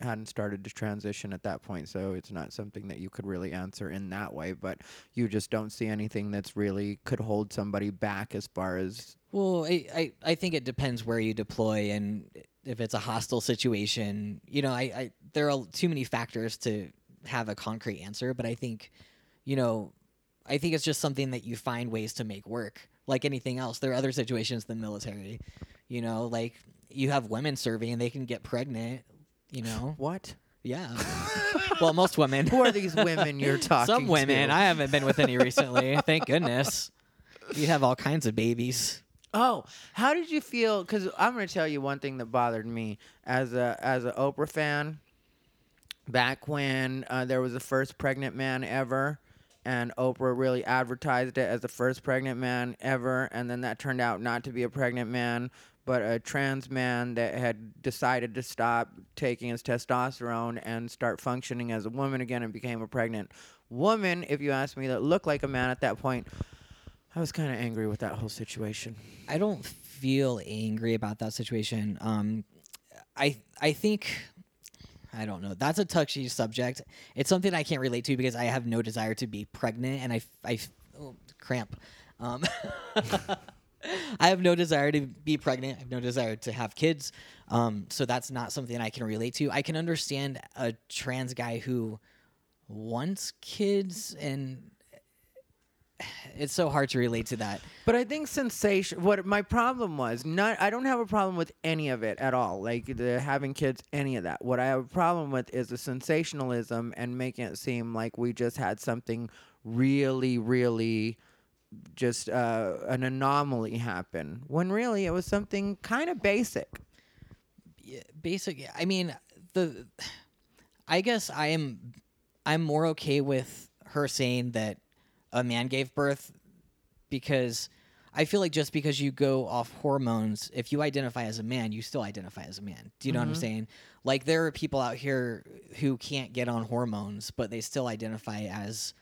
Speaker 1: hadn't started to transition at that point, so it's not something that you could really answer in that way. But you just don't see anything that's really could hold somebody back as far as
Speaker 4: Well, I, I, I think it depends where you deploy and if it's a hostile situation. You know, I, I there are too many factors to have a concrete answer, but I think, you know, I think it's just something that you find ways to make work. Like anything else, there are other situations than military. You know, like you have women serving and they can get pregnant. You know,
Speaker 1: what?
Speaker 4: yeah. well, most women.
Speaker 1: Who are these women you're talking about?
Speaker 4: Some women.
Speaker 1: to?
Speaker 4: I haven't been with any recently. Thank goodness. You have all kinds of babies.
Speaker 1: Oh, how did you feel? Because I'm going to tell you one thing that bothered me as a as a Oprah fan. Back when uh, there was the first pregnant man ever, and Oprah really advertised it as the first pregnant man ever, and then that turned out not to be a pregnant man, but a trans man that had decided to stop taking his testosterone and start functioning as a woman again and became a pregnant woman, if you ask me, that looked like a man at that point. I was kind of angry with that whole situation.
Speaker 4: I don't feel angry about that situation. Um, I I think I don't know. That's a touchy subject. It's something I can't relate to because I have no desire to be pregnant, and I I oh, cramp. Um, I have no desire to be pregnant. I have no desire to have kids. Um, so that's not something I can relate to. I can understand a trans guy who wants kids and it's so hard to relate to that.
Speaker 1: But I think sensation. What my problem was, not I don't have a problem with any of it at all. Like the having kids, any of that. What I have a problem with is the sensationalism and making it seem like we just had something really, really, just uh, an anomaly happen. When really it was something kind of basic.
Speaker 4: yeah, basic i mean the i guess i am i'm more okay with her saying that a man gave birth because i feel like just because you go off hormones if you identify as a man you still identify as a man do you know what i'm saying like there are people out here who can't get on hormones but they still identify as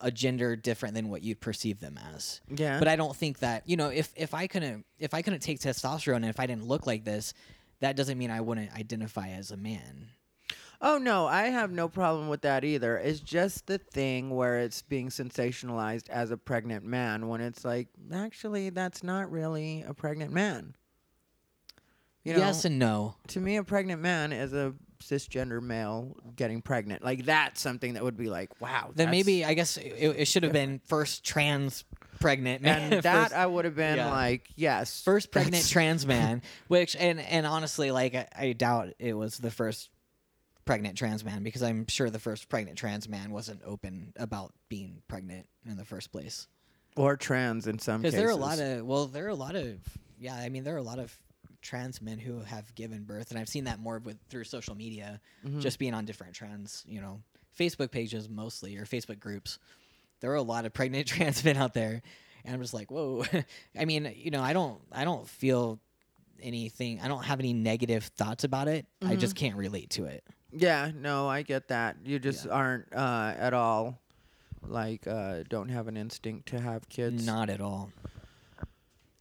Speaker 4: a gender different than what you perceive them as
Speaker 1: Yeah.
Speaker 4: but I don't think that you know if if I couldn't if I couldn't take testosterone and if I didn't look like this, that doesn't mean I wouldn't identify as a man.
Speaker 1: Oh no, I have no problem with that either. It's just the thing where it's being sensationalized as a pregnant man when it's like actually that's not really a pregnant man. You know,
Speaker 4: yes and no.
Speaker 1: to me a pregnant man is a cisgender male getting pregnant. Like that's something that would be like, wow.
Speaker 4: Then maybe I guess it, it should have been first trans pregnant man.
Speaker 1: and that
Speaker 4: first,
Speaker 1: I would have been
Speaker 4: yeah.
Speaker 1: like, yes.
Speaker 4: first pregnant trans man. Which and and honestly, like I, I doubt it was the first pregnant trans man because I'm sure the first pregnant trans man wasn't open about being pregnant in the first place.
Speaker 1: or trans in some
Speaker 4: Because
Speaker 1: cases.
Speaker 4: there are a lot of well, there are a lot of yeah. I mean, there are a lot of trans men who have given birth, and I've seen that more with through social media,
Speaker 1: Mm-hmm.
Speaker 4: just being on different trans, you know, Facebook pages mostly or Facebook groups. There are a lot of pregnant trans men out there, and I'm just like, whoa. I mean, you know, I don't, I don't feel anything. I don't have any negative thoughts about it. I just
Speaker 1: Mm-hmm.
Speaker 4: can't relate to it.
Speaker 1: Yeah, no, I get that. You just
Speaker 4: Yeah.
Speaker 1: aren't uh, at all like uh, don't have an instinct to have kids.
Speaker 4: Not at all.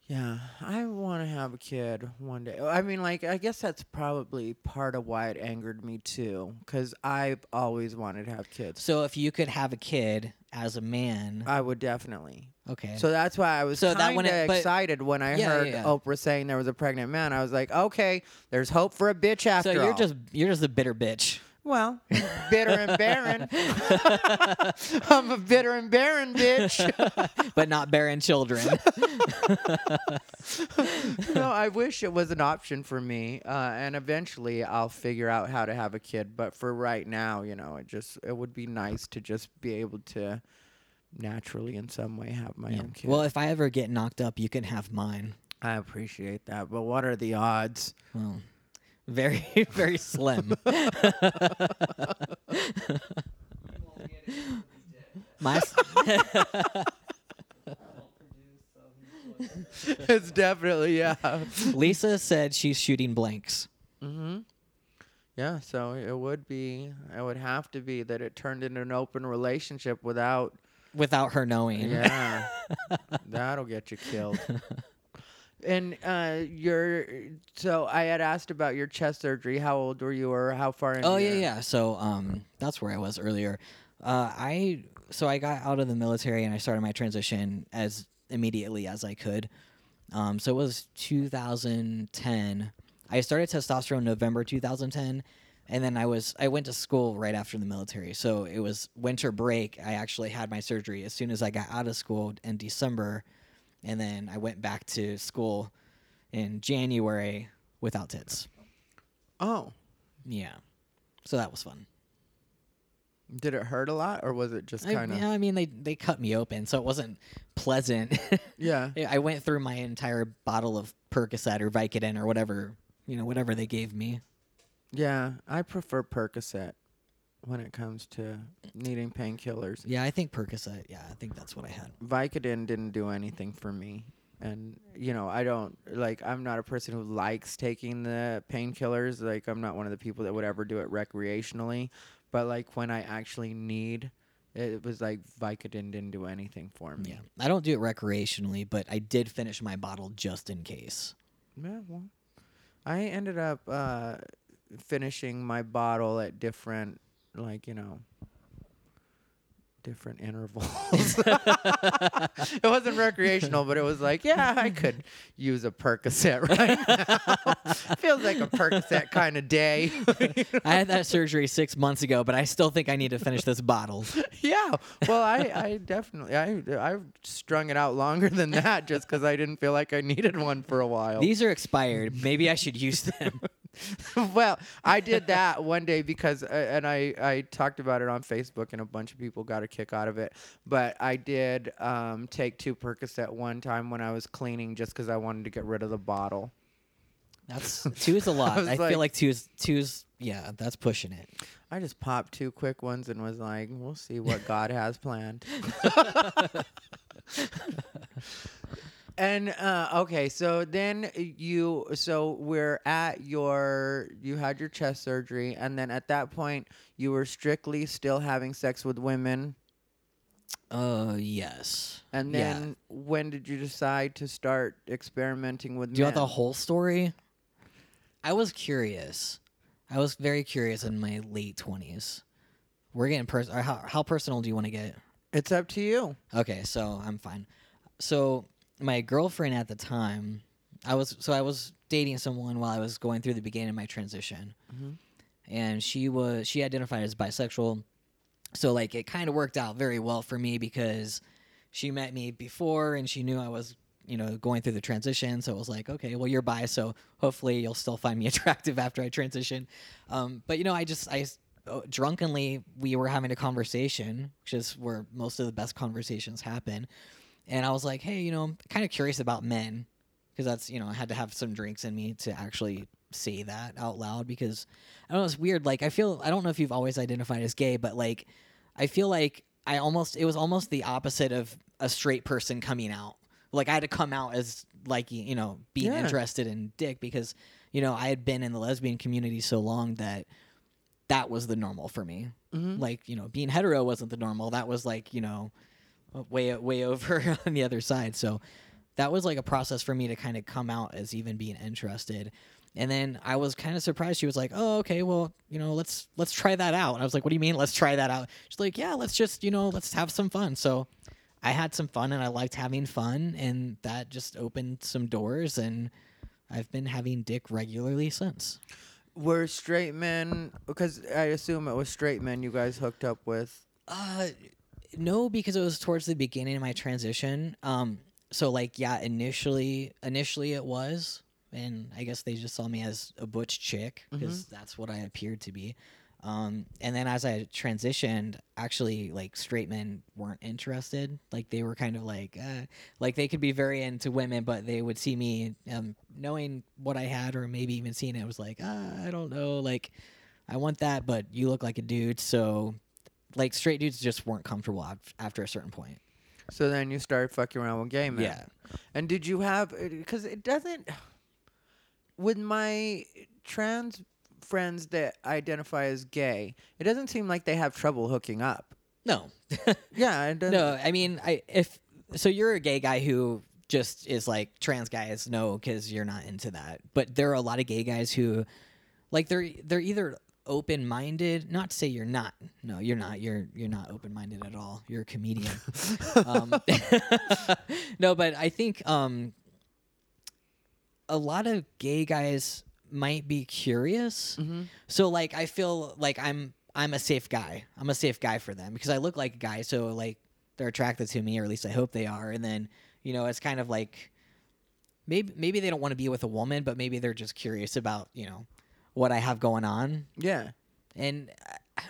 Speaker 1: Yeah, I want to have a kid one day. I mean, like, I guess that's probably part of why it angered me too, because I've always wanted to have kids.
Speaker 4: So if you could have a kid as a man,
Speaker 1: I would definitely.
Speaker 4: okay.
Speaker 1: So that's why I was
Speaker 4: So that
Speaker 1: kind
Speaker 4: when
Speaker 1: of
Speaker 4: it- but-
Speaker 1: excited when I
Speaker 4: Yeah, yeah,
Speaker 1: heard
Speaker 4: yeah.
Speaker 1: Oprah saying there was a pregnant man. I was like, okay, there's hope for a bitch after
Speaker 4: so you're
Speaker 1: all.
Speaker 4: just you're just a bitter bitch.
Speaker 1: Well, bitter and barren. I'm a bitter and barren bitch.
Speaker 4: but not barren children.
Speaker 1: no, I wish it was an option for me, uh, and eventually I'll figure out how to have a kid. But for right now, you know, it just it would be nice to just be able to naturally, in some way, have my
Speaker 4: Yeah.
Speaker 1: own kid.
Speaker 4: Well, if I ever get knocked up, you can have mine.
Speaker 1: I appreciate that, but what are the odds?
Speaker 4: Well, very very slim. My
Speaker 1: it's definitely yeah.
Speaker 4: Lisa said she's shooting blanks.
Speaker 1: Mm-hmm. Yeah, so it would be, it would have to be that it turned into an open relationship without.
Speaker 4: Without her knowing.
Speaker 1: Yeah, that'll get you killed. And uh, your, so I had asked about your chest surgery. How old were you, or how far?
Speaker 4: Oh yeah, yeah. So um, that's where I was earlier. Uh, I so I got out of the military and I started my transition as immediately as I could. Um, so it was 2010. I started testosterone November 2010, and then I was I went to school right after the military. So it was winter break. I actually had my surgery as soon as I got out of school in December, and then I went back to school in January without tits.
Speaker 1: Oh,
Speaker 4: Yeah, so that was fun.
Speaker 1: did it hurt a lot, or was it just
Speaker 4: I,
Speaker 1: kind of?
Speaker 4: yeah, I mean they they cut me open, so it wasn't pleasant.
Speaker 1: Yeah.
Speaker 4: I went through my entire bottle of Percocet or Vicodin or whatever you know whatever they gave me.
Speaker 1: Yeah, I prefer Percocet when it comes to needing painkillers.
Speaker 4: Yeah, I think Percocet. Yeah, I think that's what I had.
Speaker 1: Vicodin didn't do anything for me. And you know, I don't like I'm not a person who likes taking the painkillers. Like I'm not one of the people that would ever do it recreationally, but like when I actually need it was like Vicodin didn't do anything for me.
Speaker 4: Yeah, I don't do it recreationally, but I did finish my bottle just in case.
Speaker 1: Yeah, well, I ended up uh, finishing my bottle at different, like you know, different intervals. it wasn't recreational, but it was like, yeah, I could use a Percocet right now. Feels like a Percocet kind of day.
Speaker 4: I had that surgery six months ago, but I still think I need to finish this bottle.
Speaker 1: yeah. Well, I, I definitely, I, I strung it out longer than that just because I didn't feel like I needed one for a while.
Speaker 4: These are expired. Maybe I should use them.
Speaker 1: well, I did that one day because, uh, and I, I talked about it on Facebook, and a bunch of people got a kick out of it. But I did um, take two Percocet one time when I was cleaning, just because I wanted to get rid of the bottle.
Speaker 4: That's two is a lot.
Speaker 1: was
Speaker 4: I,
Speaker 1: like-
Speaker 4: feel like two is two is yeah, that's pushing it.
Speaker 1: I just popped two quick ones and was like, "We'll see what God has planned." and uh, okay, so then you, so we're at your, you had your chest surgery, and then at that point, you were strictly still having sex with women.
Speaker 4: Uh, yes.
Speaker 1: And
Speaker 4: Yeah.
Speaker 1: then when did you decide to start experimenting with
Speaker 4: Do you want the whole story? I was curious. I was very curious in my late twenties. We're getting personal. how how personal do you want to get?
Speaker 1: it's up to you.
Speaker 4: Okay, so I'm fine. So my girlfriend at the time, I was so I was dating someone while I was going through the beginning of my transition, and she was she identified as bisexual. So like it kind of worked out very well for me because she met me before and she knew I was you know going through the transition. So it was like okay, well you're bi, so hopefully you'll still find me attractive after I transition. Um, but you know I just I uh, drunkenly we were having a conversation, which is where most of the best conversations happen. And I was like, hey, you know, I'm kind of curious about men because that's you know I had to have some drinks in me to actually say that out loud because I don't know it's weird. Like I feel I don't know if you've always identified as gay, but like I feel like I almost it was almost the opposite of a straight person coming out. Like I had to come out as like you know being
Speaker 1: Yeah.
Speaker 4: interested in dick because you know I had been in the lesbian community so long that that was the normal for me.
Speaker 1: Mhm.
Speaker 4: Like you know being hetero wasn't the normal. That was like you know way way over on the other side. So that was like a process for me to kind of come out as even being interested. And then I was kind of surprised. She was like, "Oh, okay, well, you know, let's let's try that out." And I was like, "What do you mean? Let's try that out?" She's like, "Yeah, let's just you know, let's have some fun." So I had some fun, and I liked having fun, and that just opened some doors, and I've been having dick regularly since.
Speaker 1: Were straight men? Because I assume it was straight men you guys hooked up with.
Speaker 4: Uh, no, because it was towards the beginning of my transition. Um, so like, yeah, initially, initially it was, and I guess they just saw me as a butch chick because that's what I appeared to be. Um, and then as I transitioned, actually, like straight men weren't interested. Like they were kind of like, uh, like they could be very into women, but they would see me, um, knowing what I had, or maybe even seeing it, was like, ah, I don't know, like. I want that, but you look like a dude, so like straight dudes just weren't comfortable af- after a certain point.
Speaker 1: So then you started fucking around with gay men.
Speaker 4: Yeah.
Speaker 1: And did you have? Uh, because it doesn't. With my trans friends that identify as gay, it doesn't seem like they have trouble hooking up.
Speaker 4: No,
Speaker 1: Yeah. It doesn't,
Speaker 4: no. I mean, I if so, you're a gay guy who just is like trans guys. No, because you're not into that. But there are a lot of gay guys who, like, they're they're either open minded. Not to say you're not. No, you're not. You're you're not open minded at all. You're a comedian. um, no, but I think um, a lot of gay guys might be curious.
Speaker 1: Mm-hmm.
Speaker 4: So like I feel like I'm I'm a safe guy. I'm a safe guy for them because I look like a guy. So like they're attracted to me, or at least I hope they are. And then you know it's kind of like maybe maybe they don't want to be with a woman, but maybe they're just curious about you know what I have going on.
Speaker 1: Yeah.
Speaker 4: And uh,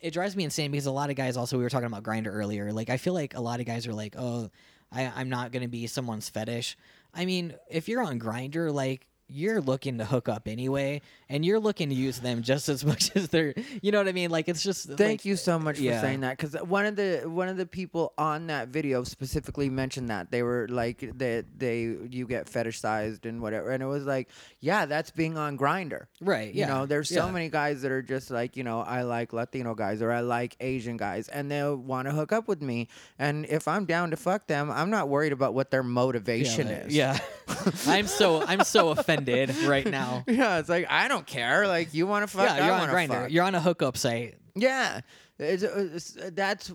Speaker 4: it drives me insane because a lot of guys also we were talking about Grindr earlier. Like I feel like a lot of guys are like, oh, I, I'm not gonna be someone's fetish. I mean, if you're on Grindr, like you're looking to hook up anyway, and you're looking to use them just as much as they're. You know what I mean? Like it's just.
Speaker 1: Thank
Speaker 4: like,
Speaker 1: you so much
Speaker 4: yeah.
Speaker 1: for saying that because one of the one of the people on that video specifically mentioned that they were like that they you get fetishized and whatever and it was like yeah that's being on Grindr
Speaker 4: Right.
Speaker 1: you know there's so
Speaker 4: yeah.
Speaker 1: many guys that are just like you know I like Latino guys or I like Asian guys and they want to hook up with me and if I'm down to fuck them I'm not worried about what their motivation
Speaker 4: yeah,
Speaker 1: is
Speaker 4: Yeah. I'm so I'm so offended right now.
Speaker 1: yeah it's like I don't care like you want to fuck
Speaker 4: yeah, you're on
Speaker 1: wanna
Speaker 4: Grindr.
Speaker 1: fuck.
Speaker 4: You're on a hookup site.
Speaker 1: Yeah. It's, it's, that's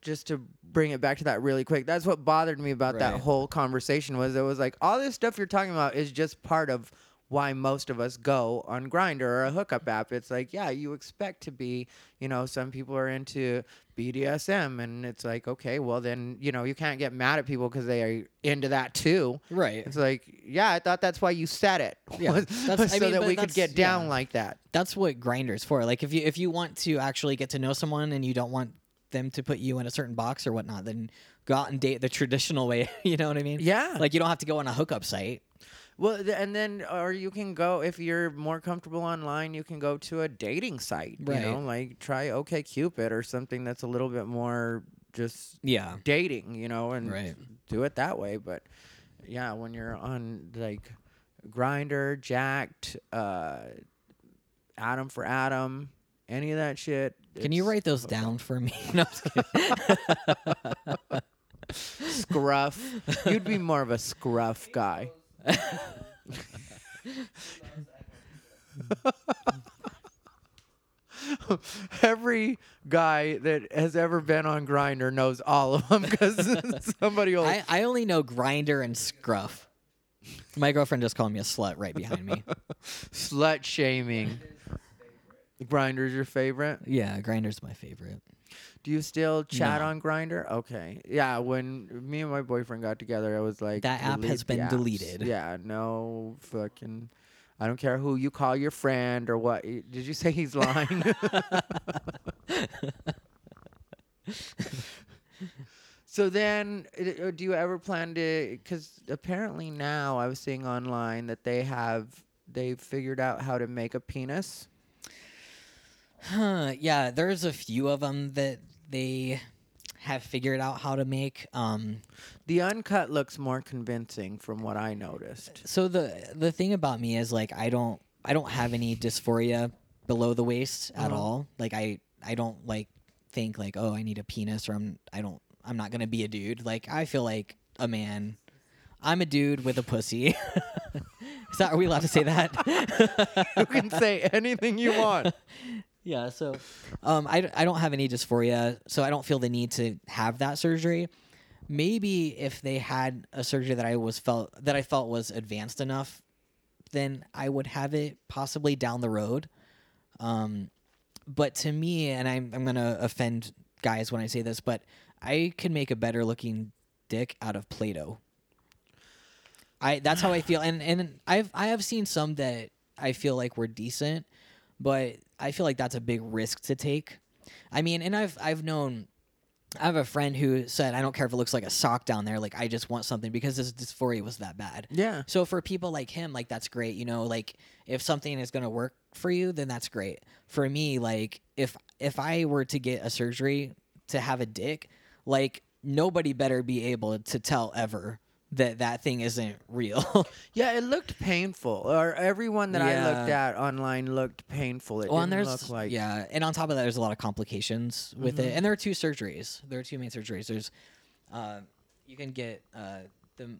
Speaker 1: just to bring it back to that really quick. That's what bothered me about that
Speaker 4: Right.
Speaker 1: whole conversation was it was like all this stuff you're talking about is just part of why most of us go on Grindr or a hookup app. It's like, yeah, you expect to be, you know, some people are into BDSM and it's like, okay, well then, you know, you can't get mad at people because they are into that too.
Speaker 4: Right.
Speaker 1: It's like, yeah, I thought that's why you said it.
Speaker 4: Yeah,
Speaker 1: was
Speaker 4: I
Speaker 1: so
Speaker 4: mean,
Speaker 1: that we could get down
Speaker 4: yeah.
Speaker 1: like that.
Speaker 4: that's what Grindr's for like if you if you want to actually get to know someone and you don't want them to put you in a certain box or whatnot then go out and date the traditional way you know what i mean
Speaker 1: Yeah.
Speaker 4: like you don't have to go on a hookup site
Speaker 1: Well, th- and then, or you can go if you're more comfortable online. You can go to a dating site. You know, like try OkCupid or something that's a little bit more just
Speaker 4: yeah
Speaker 1: dating. You know, and
Speaker 4: Right.
Speaker 1: do it that way. But yeah, when you're on like Grindr, Jack'd, uh, Adam4Adam, any of that shit.
Speaker 4: can you write those down for me no, I'm just kidding.
Speaker 1: scruff? You'd be more of a scruff guy. Every guy that has ever been on Grindr knows all of them because somebody will.
Speaker 4: I, I only know Grindr and scruff my girlfriend just called me a slut right behind me
Speaker 1: slut shaming. Grindr's your favorite.
Speaker 4: yeah Grindr's my favorite
Speaker 1: Do you still chat
Speaker 4: No.
Speaker 1: on Grindr? Okay. Yeah, when me and my boyfriend got together, I was like,
Speaker 4: That app has
Speaker 1: the
Speaker 4: been
Speaker 1: apps."
Speaker 4: deleted.
Speaker 1: Yeah, no fucking. I don't care who you call your friend or what. Did you say he's lying? So then, uh, do you ever plan to? Because apparently now I was seeing online that they have they figured out how to make a penis.
Speaker 4: Huh, yeah, there's a few of them that they have figured out how to make. Um,
Speaker 1: The uncut looks more convincing from what I noticed.
Speaker 4: so the the thing about me is like I don't I don't have any dysphoria below the waist at
Speaker 1: Uh-huh.
Speaker 4: all. Like I I don't like think like oh I need a penis or I'm I don't I'm not gonna be a dude. Like I feel like a man. I'm a dude with a pussy. is that are we allowed to say that?
Speaker 1: you can say anything you want.
Speaker 4: Yeah, so um, I, I don't have any dysphoria, so I don't feel the need to have that surgery. Maybe if they had a surgery that I was felt that I felt was advanced enough, then I would have it possibly down the road. Um, but to me, and I'm I'm gonna offend guys when I say this, but I can make a better looking dick out of Play-Doh. I that's how I feel, and and I've I have seen some that I feel like were decent, but I feel like that's a big risk to take. I mean, and I've I've known I have a friend who said I don't care if it looks like a sock down there, like I just want something because his dysphoria was that bad.
Speaker 1: Yeah.
Speaker 4: So for people like him, like that's great. You know, like if something is gonna work for you, then that's great. For me, like if if I were to get a surgery to have a dick, like nobody better be able to tell ever that that thing isn't real.
Speaker 1: Yeah, it looked painful. Or everyone that I looked at online looked painful. It
Speaker 4: well,
Speaker 1: didn't look like
Speaker 4: yeah, and on top of that, there's a lot of complications with it, and there are two surgeries. There are two main surgeries. There's uh, you can get uh, the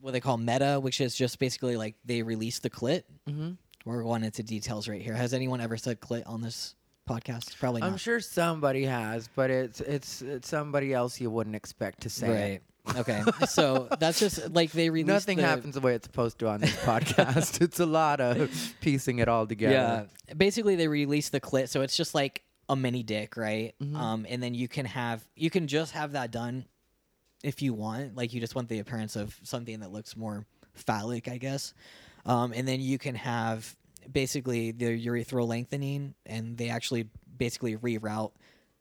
Speaker 4: what they call meta, which is just basically like they release the clit.
Speaker 1: Mm-hmm.
Speaker 4: We're going into details right here. Has anyone ever said clit on this podcast? Probably Not.
Speaker 1: I'm sure somebody has, but it's it's it's somebody else you wouldn't expect to say. it.
Speaker 4: Okay. so that's just like they release.
Speaker 1: Nothing
Speaker 4: the,
Speaker 1: happens the way it's supposed to on this podcast. it's a lot of piecing it all together.
Speaker 4: Yeah. Basically, they release the clit, so it's just like a mini dick, right?
Speaker 1: Mm-hmm.
Speaker 4: Um, and then you can have you can just have that done if you want. Like you just want the appearance of something that looks more phallic, I guess. Um, and then you can have basically the urethral lengthening, and they actually basically reroute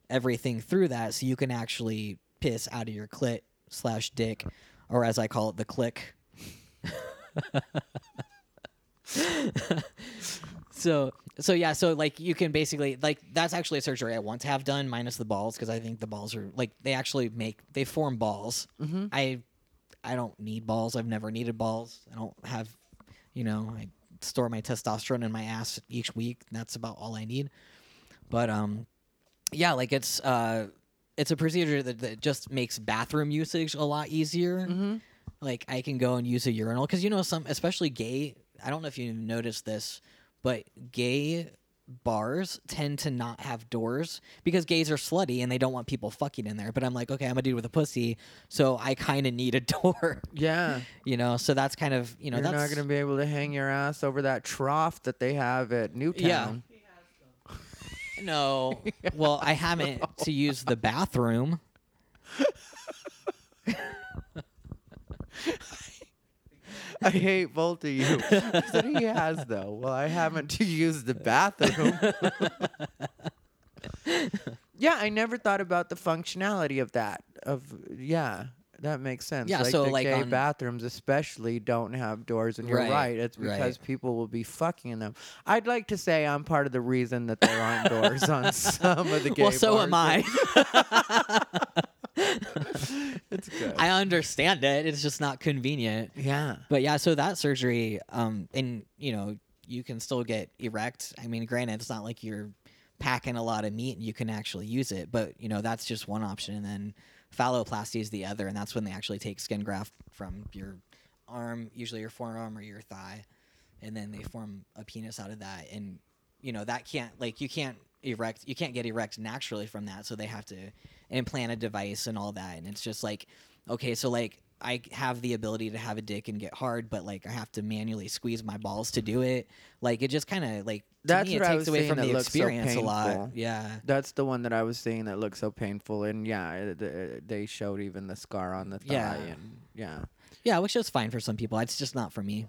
Speaker 4: everything through that, so you can actually piss out of your clit slash dick, or as I call it, the click. so so yeah so like you can basically like that's actually a surgery i want to have done minus the balls because i think the balls are like they actually make they form balls.
Speaker 1: Mm-hmm.
Speaker 4: i i don't need balls. I've never needed balls. I don't have you know i store my testosterone in my ass each week. That's about all i need. But um yeah like it's uh it's a procedure that, that just makes bathroom usage a lot easier
Speaker 1: Mm-hmm.
Speaker 4: like I can go and use a urinal because you know some, especially gay. I don't know if you noticed this, but gay bars tend to not have doors because gays are slutty and they don't want people fucking in there. But I'm like, okay, I'm a dude with a pussy, so I kind of need a door,
Speaker 1: Yeah.
Speaker 4: you know. So that's kind of you know
Speaker 1: You're
Speaker 4: that's
Speaker 1: not going to be able to hang your ass over that trough that they have at Nu Towne.
Speaker 4: No. Well, I haven't to use the bathroom.
Speaker 1: I hate both of you. He said he has though. Well, I haven't to use the bathroom. yeah, I never thought about the functionality of that. Of yeah, that makes sense.
Speaker 4: Yeah,
Speaker 1: like
Speaker 4: so,
Speaker 1: the
Speaker 4: like,
Speaker 1: gay
Speaker 4: on-
Speaker 1: bathrooms especially don't have doors, and you're
Speaker 4: Right,
Speaker 1: right. It's
Speaker 4: right.
Speaker 1: because people will be fucking in them. I'd like to say I'm part of the reason that there aren't doors on some of the gay
Speaker 4: well, so am
Speaker 1: bars.
Speaker 4: I.
Speaker 1: It's good.
Speaker 4: I understand it. It's just not convenient.
Speaker 1: yeah.
Speaker 4: But yeah, so that surgery, um, and you know, you can still get erect. I mean, granted, it's not like you're packing a lot of meat and you can actually use it, but you know, that's just one option. And then phalloplasty is the other, and that's when they actually take skin graft from your arm, usually your forearm or your thigh, and then they form a penis out of that. And you know, that can't like you can't erect, you can't get erect naturally from that, so they have to implant a device and all that. And it's just like, okay, so like I have the ability to have a dick and get hard, but like I have to manually squeeze my balls to do it. Like it just kind of like to
Speaker 1: That's
Speaker 4: me, it takes
Speaker 1: was
Speaker 4: away from the
Speaker 1: looks so
Speaker 4: experience a lot. Yeah.
Speaker 1: That's the one that I was seeing that looked so painful, and yeah, it- it- they showed even the scar on the thigh,
Speaker 4: Yeah.
Speaker 1: and yeah,
Speaker 4: Yeah, which is fine for some people. It's just not for me.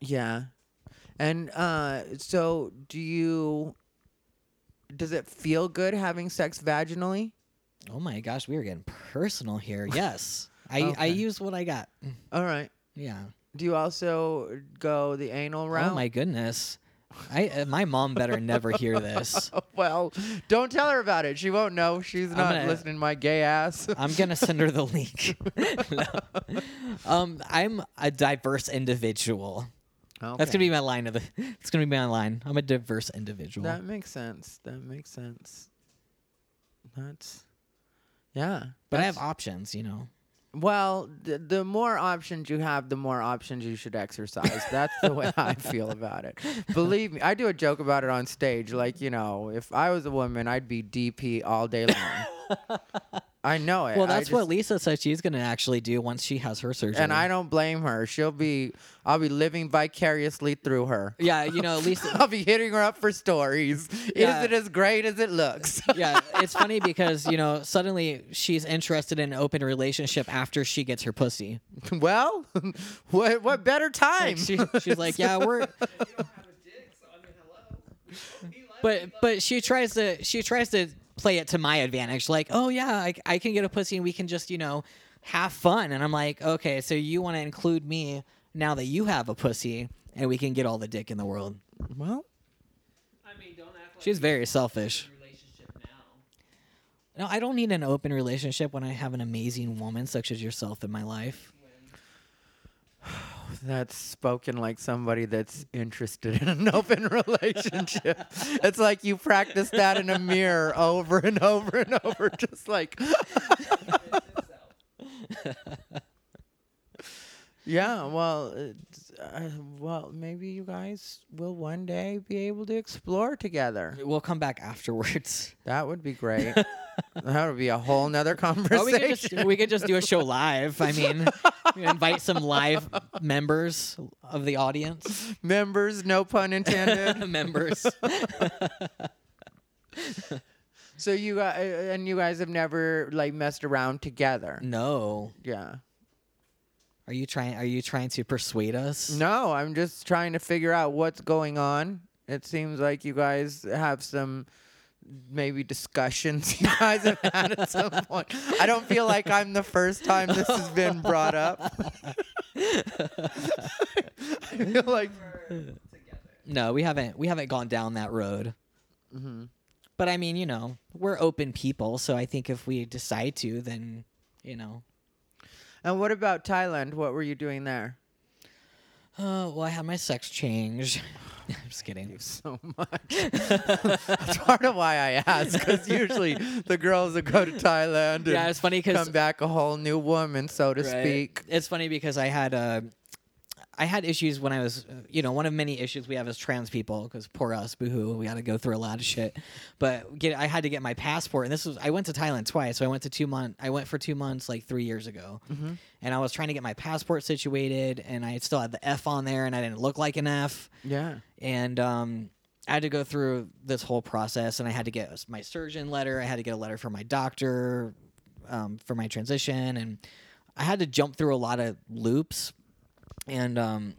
Speaker 1: yeah, and uh, so do you? Does it feel good having sex vaginally?
Speaker 4: Oh my gosh, we are getting personal here. Yes, I I
Speaker 1: Okay.
Speaker 4: use what I got.
Speaker 1: All right.
Speaker 4: Yeah.
Speaker 1: Do you also go the anal route?
Speaker 4: Oh my goodness. I uh, my mom better never hear this.
Speaker 1: Well, don't tell her about it. She won't know. She's not
Speaker 4: gonna-
Speaker 1: listening to my gay ass.
Speaker 4: I'm gonna send her the link. No. Um, I'm a diverse individual. That's gonna be my line of the. It's gonna be my line. I'm a diverse individual.
Speaker 1: That makes sense. That makes sense. That's yeah.
Speaker 4: but I have
Speaker 1: that's-
Speaker 4: options, you know.
Speaker 1: Well, the, the more options you have, the more options you should exercise. That's the way I feel about it. Believe me, I do a joke about it on stage. Like, you know, if I was a woman, I'd be DP all day long. I know it.
Speaker 4: Well,
Speaker 1: I
Speaker 4: that's what Lisa says she's gonna actually do once she has her surgery.
Speaker 1: And I don't blame her. She'll be, I'll be living vicariously through her.
Speaker 4: Yeah, you know, Lisa.
Speaker 1: I'll be hitting her up for stories.
Speaker 4: Yeah.
Speaker 1: Is it as great as it looks?
Speaker 4: yeah, it's funny because you know suddenly she's interested in an open relationship after she gets her pussy.
Speaker 1: well, what what better time?
Speaker 4: Like she, she's like, yeah, we're. But but she tries to she tries to play it to my advantage. Like, oh yeah, I, I can get a pussy and we can just you know have fun. And I'm like, okay, so you want to include me now that you have a pussy and we can get all the dick in the world.
Speaker 1: well, I mean, don't ask.
Speaker 4: She's very selfish. No, I don't need an open relationship when I have an amazing woman such as yourself in my life.
Speaker 1: That's spoken like somebody that's interested in an open relationship. it's like you practice that in a mirror over and over and over, just like. yeah, well, uh, well, maybe you guys will one day be able to explore together.
Speaker 4: We'll come back afterwards.
Speaker 1: That would be great. that would be a whole nother conversation.
Speaker 4: Or we could just we could just do a show live. I mean, invite some live members of the audience.
Speaker 1: Members, no pun intended.
Speaker 4: members.
Speaker 1: so you got, and you guys have never like messed around together.
Speaker 4: No.
Speaker 1: Yeah.
Speaker 4: Are you trying are you trying to persuade us?
Speaker 1: No, I'm just trying to figure out what's going on. It seems like you guys have some maybe discussions you guys have had at some point. I don't feel like I'm the first time this has been brought up. I feel like
Speaker 4: No, we haven't we haven't gone down that road.
Speaker 1: Mm-hmm.
Speaker 4: But I mean, you know, we're open people, so I think if we decide to, then you know.
Speaker 1: And what about Thailand? What were you doing there?
Speaker 4: Uh, well, I had my sex change. I'm just kidding.
Speaker 1: so much. That's part of why I ask, because usually the girls that go to Thailand and
Speaker 4: Yeah, it's funny 'cause-
Speaker 1: come back a whole new woman, so to
Speaker 4: Right.
Speaker 1: speak.
Speaker 4: It's funny because I had uh, I had issues when I was, uh, you know, one of many issues we have as trans people because poor us, boohoo, we got to go through a lot of shit. But get, I had to get my passport, and this was I went to Thailand twice. So I went to two month, I went for two months like three years ago, and I was trying to get my passport situated, and I still had the F on there, and I didn't look like an F,
Speaker 1: Yeah.
Speaker 4: and um. I had to go through this whole process, and I had to get my surgeon letter. I had to get a letter from my doctor um, for my transition, and I had to jump through a lot of loops. And um,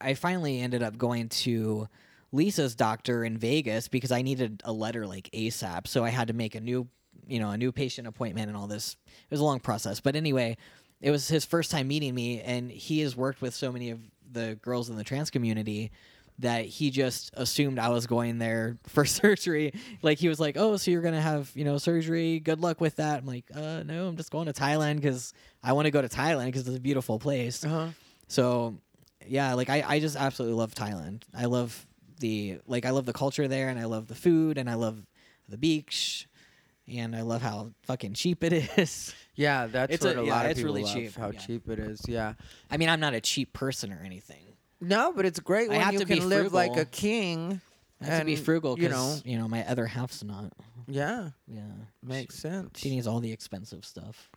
Speaker 4: I finally ended up going to Lisa's doctor in Vegas because I needed a letter like ASAP. So I had to make a new, you know, a new patient appointment and all this. It was a long process, but anyway, it was his first time meeting me, and he has worked with so many of the girls in the trans community that he just assumed I was going there for surgery. Like he was like, "Oh, so you're gonna have you know surgery? Good luck with that." I'm like, "Uh, no, I'm just going to Thailand because I want to go to Thailand because it's a beautiful place."
Speaker 1: Uh-huh.
Speaker 4: So, yeah, like I, I just absolutely love Thailand. I love the like I love the culture there, and I love the food, and I love the beach, and I love how fucking cheap it is.
Speaker 1: Yeah, that's
Speaker 4: It's
Speaker 1: what
Speaker 4: a-
Speaker 1: a,
Speaker 4: yeah,
Speaker 1: lot of
Speaker 4: it's
Speaker 1: people
Speaker 4: really
Speaker 1: love,
Speaker 4: cheap,
Speaker 1: How
Speaker 4: yeah.
Speaker 1: cheap it is. Yeah.
Speaker 4: I mean, I'm not a cheap person or anything.
Speaker 1: No, but it's great
Speaker 4: I
Speaker 1: when
Speaker 4: have
Speaker 1: you
Speaker 4: to be
Speaker 1: can live like a king.
Speaker 4: I have to be
Speaker 1: and,
Speaker 4: frugal
Speaker 1: You know.
Speaker 4: you know my other half's not.
Speaker 1: Yeah.
Speaker 4: Yeah,
Speaker 1: Makes sense.
Speaker 4: she needs all the expensive stuff.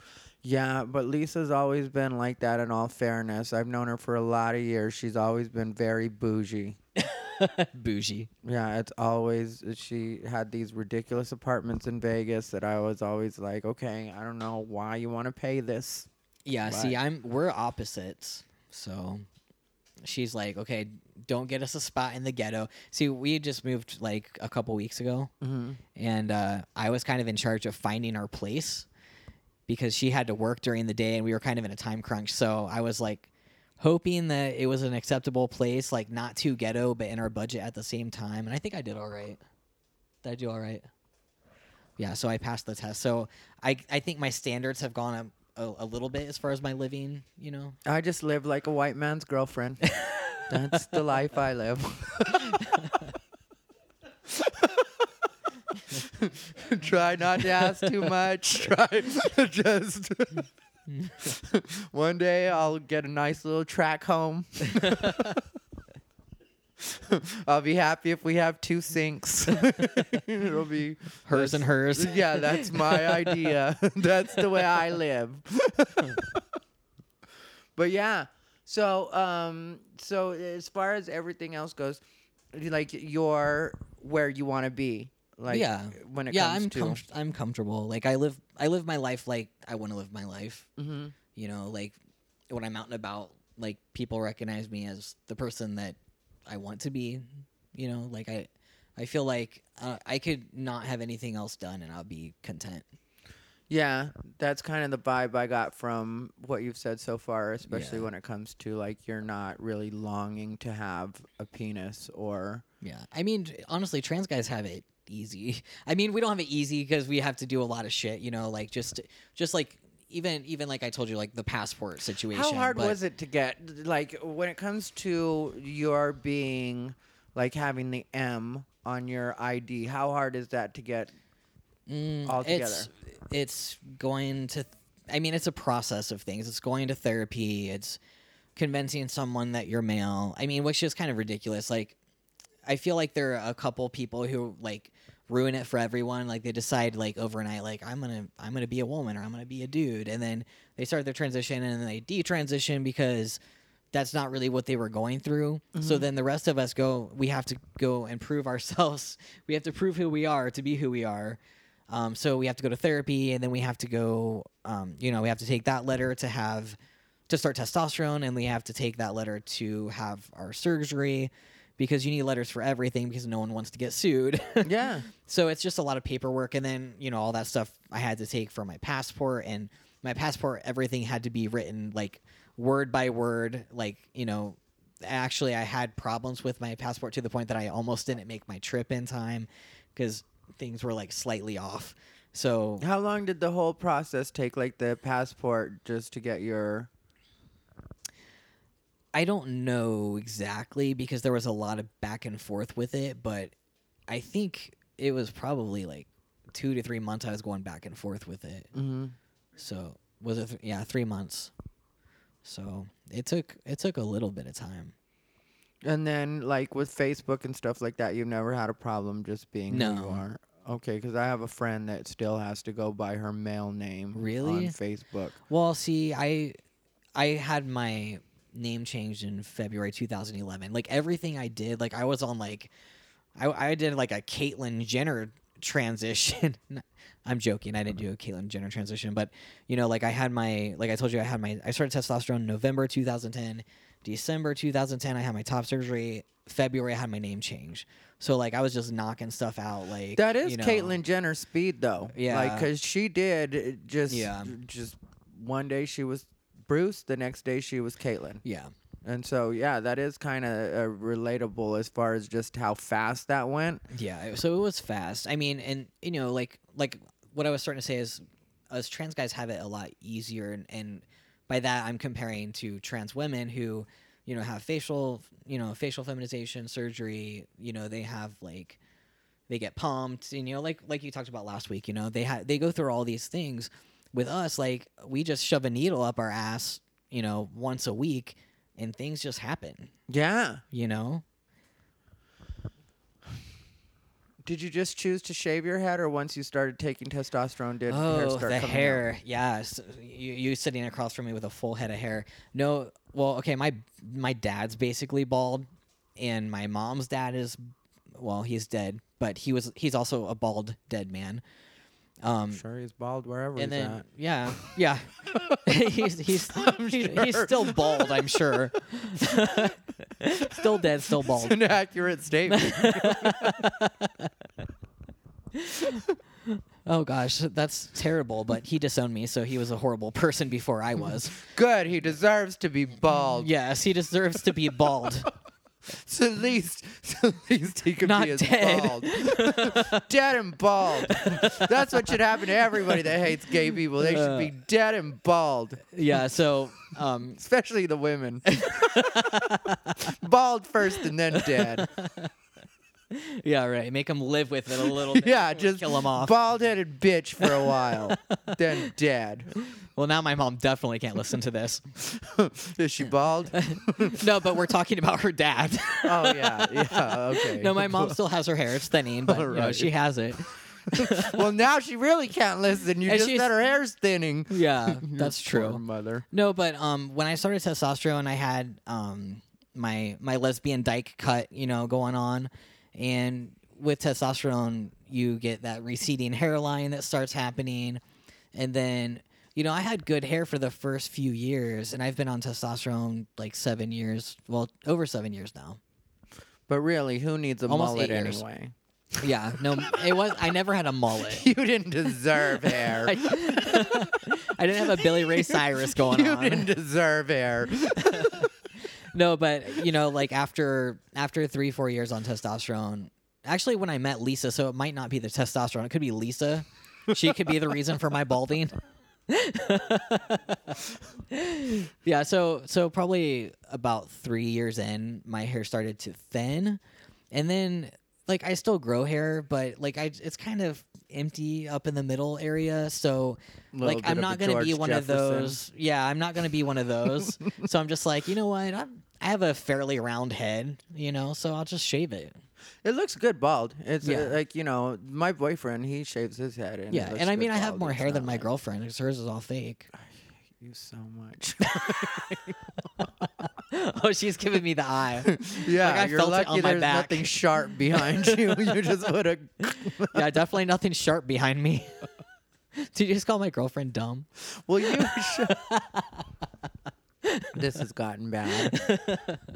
Speaker 1: Yeah, but Lisa's always been like that. In all fairness, I've known her for a lot of years. She's always been very bougie.
Speaker 4: Bougie.
Speaker 1: Yeah, it's always she had these ridiculous apartments in Vegas that I was always like, okay, I don't know why you want to pay this.
Speaker 4: Yeah, see, I'm we're opposites. So she's like, okay, don't get us a spot in the ghetto. See, we had just moved like a couple weeks ago,
Speaker 1: Mm-hmm.
Speaker 4: and uh, I was kind of in charge of finding our place. Because she had to work during the day and we were kind of in a time crunch. So I was like hoping that it was an acceptable place, like not too ghetto, but in our budget at the same time. And I think I did all right. Did I do all right? Yeah, so I passed the test. So I I think my standards have gone up a, a little bit as far as my living. You know,
Speaker 1: I just live like a white man's girlfriend. That's the life I live. Try not to ask too much. Try just. One day I'll get a nice little track home. I'll be happy if we have two sinks. It'll be
Speaker 4: hers and hers.
Speaker 1: yeah, that's my idea. that's the way I live. but yeah, so um, so as far as everything else goes, like you're where you want to be. Like
Speaker 4: yeah,
Speaker 1: when it
Speaker 4: yeah,
Speaker 1: comes
Speaker 4: I'm
Speaker 1: to
Speaker 4: com- I'm comfortable. Like I live I live my life like I want to live my life.
Speaker 1: hmm
Speaker 4: You know, like when I'm out and about, like people recognize me as the person that I want to be. You know, like I I feel like uh, I could not have anything else done and I'll be content.
Speaker 1: Yeah, that's kind of the vibe I got from what you've said so far, especially
Speaker 4: Yeah.
Speaker 1: when it comes to like you're not really longing to have a penis or
Speaker 4: Yeah, I mean, honestly, trans guys have it easy. I mean, we don't have it easy because we have to do a lot of shit. You know, like just just like even even like I told you, like the passport situation.
Speaker 1: How hard
Speaker 4: but-
Speaker 1: was it to get like when it comes to your being like having the M on your ID? How hard is that to get?
Speaker 4: Mm,
Speaker 1: altogether?
Speaker 4: It's, it's going to. I mean, it's a process of things. It's going to therapy. It's convincing someone that you're male. I mean, which is kind of ridiculous. Like, I feel like there are a couple people who like ruin it for everyone. Like they decide like overnight, like I'm gonna I'm gonna be a woman or I'm gonna be a dude, and then they start their transition and then they detransition because that's not really what they were going through. So then the rest of us go, we have to go and prove ourselves. We have to prove who we are to be who we are. Um, so we have to go to therapy, and then we have to go. Um, you know, we have to take that letter to have to start testosterone, and we have to take that letter to have our surgery because you need letters for everything because no one wants to get sued.
Speaker 1: Yeah,
Speaker 4: so it's just a lot of paperwork, and then you know all that stuff I had to take for my passport, and my passport everything had to be written like word by word, like you know. Actually, I had problems with my passport to the point that I almost didn't make my trip in time because things were like slightly off. So
Speaker 1: how long did the whole process take? Like the passport, just to get your.
Speaker 4: I don't know exactly because there was a lot of back and forth with it, but I think it was probably like two to three months I was going back and forth with it.
Speaker 1: hmm
Speaker 4: So was it? Th- yeah, three months. So it took it took a little bit of time.
Speaker 1: And then, like with Facebook and stuff like that, you've never had a problem just being who you are. Okay, because I have a friend that still has to go by her male name
Speaker 4: Really?
Speaker 1: on Facebook.
Speaker 4: Well, see, I I had my name changed in February 2011. Like everything I did, like I was on like I I did like a Caitlyn Jenner transition. I'm joking. I didn't do a Caitlyn Jenner transition, but you know, like I had my like I told you I had my I started testosterone in November 2010. December 2010 I had my top surgery. February I had my name change. So like I was just knocking stuff out like
Speaker 1: That is
Speaker 4: you know,
Speaker 1: Caitlyn Jenner speed, though.
Speaker 4: Yeah, like
Speaker 1: because she did uh, just
Speaker 4: Yeah.
Speaker 1: just one day she was Bruce, the next day she was Caitlyn,
Speaker 4: Yeah.
Speaker 1: and so yeah, that is kind of uh, relatable as far as just how fast that went.
Speaker 4: Yeah, so it was fast. I mean, and you know, like like what I was starting to say is, us trans guys have it a lot easier, and, and by that I'm comparing to trans women who, you know, have facial, you know, facial feminization surgery. You know, they have like, they get pumped, and you know, like like you talked about last week. You know, they have they go through all these things. With us, like we just shove a needle up our ass, you know, once a week, and things just happen.
Speaker 1: Yeah.
Speaker 4: You know.
Speaker 1: Did you just choose to shave your head, or once you started taking testosterone, did hair
Speaker 4: Oh,
Speaker 1: start
Speaker 4: the
Speaker 1: coming out?
Speaker 4: hair. Yes, you you sitting across from me with a full head of hair. No, well, okay, my my dad's basically bald, and my mom's dad is, well, he's dead, but he was he's also a bald dead man. Um,
Speaker 1: Sure, he's bald wherever
Speaker 4: and
Speaker 1: he's
Speaker 4: then
Speaker 1: at.
Speaker 4: yeah, yeah, he's he's he's, he's still bald. I'm sure. still dead, still bald.
Speaker 1: an accurate statement.
Speaker 4: Oh gosh, that's terrible. But he disowned me, so he was a horrible person before I was.
Speaker 1: Good. He deserves to be bald.
Speaker 4: yes, he deserves to be bald.
Speaker 1: So at least, so at least he could
Speaker 4: Not
Speaker 1: be as
Speaker 4: dead.
Speaker 1: bald. dead and bald. That's what should happen to everybody that hates gay people. They should be dead and bald,
Speaker 4: yeah. So, um,
Speaker 1: especially the women. bald first and then dead.
Speaker 4: Yeah, right. Make him live with it a little. bit
Speaker 1: Yeah, just
Speaker 4: kill him off.
Speaker 1: bald-headed bitch for a while, then dead.
Speaker 4: well, now my mom definitely can't listen to this.
Speaker 1: Is she bald?
Speaker 4: no, but we're talking about her dad.
Speaker 1: Oh yeah, yeah. Okay.
Speaker 4: no, my mom still has her hair. It's thinning, but you know, she has it.
Speaker 1: well, now she really can't listen. You
Speaker 4: And
Speaker 1: just said her hair's thinning.
Speaker 4: Yeah, that's true.
Speaker 1: mother.
Speaker 4: No, but um, when I started testosterone, I had um my my lesbian dyke cut, you know, going on, and with testosterone, you get that receding hairline that starts happening, and then you know I had good hair for the first few years, and I've been on testosterone like seven years, well over seven years now.
Speaker 1: But really, who needs a
Speaker 4: Almost
Speaker 1: mullet
Speaker 4: eight years.
Speaker 1: anyway?
Speaker 4: Yeah, no, it was I never had a mullet.
Speaker 1: You didn't deserve hair.
Speaker 4: I, I didn't have a Billy Ray Cyrus going on.
Speaker 1: you
Speaker 4: on.
Speaker 1: didn't deserve hair.
Speaker 4: No, but you know, like after after three four years on testosterone, actually, when I met Lisa, so it might not be the testosterone. It could be Lisa. She could be the reason for my balding. yeah, so so probably about three years in, my hair started to thin, and then like I still grow hair, but like I it's kind of empty up in the middle area. So
Speaker 1: Little
Speaker 4: like I'm not gonna be one
Speaker 1: Jefferson.
Speaker 4: of those. Yeah, I'm not gonna be one of those. so I'm just like, you know what? I'm, I have a fairly round head, you know, so I'll just shave it.
Speaker 1: It looks good bald. It's uh, like you know, my boyfriend he shaves his head. And it
Speaker 4: yeah,
Speaker 1: looks
Speaker 4: and I
Speaker 1: good
Speaker 4: mean, I have
Speaker 1: bald.
Speaker 4: more
Speaker 1: It's
Speaker 4: hair than
Speaker 1: not
Speaker 4: my
Speaker 1: like-
Speaker 4: girlfriend because hers is all fake.
Speaker 1: You so much.
Speaker 4: oh, she's giving me the eye.
Speaker 1: yeah,
Speaker 4: Like, I
Speaker 1: you're
Speaker 4: felt
Speaker 1: lucky there's
Speaker 4: back.
Speaker 1: nothing sharp behind you. you just would have.
Speaker 4: yeah, definitely nothing sharp behind me. Did you just call my girlfriend dumb?
Speaker 1: Well, you should. this has gotten bad.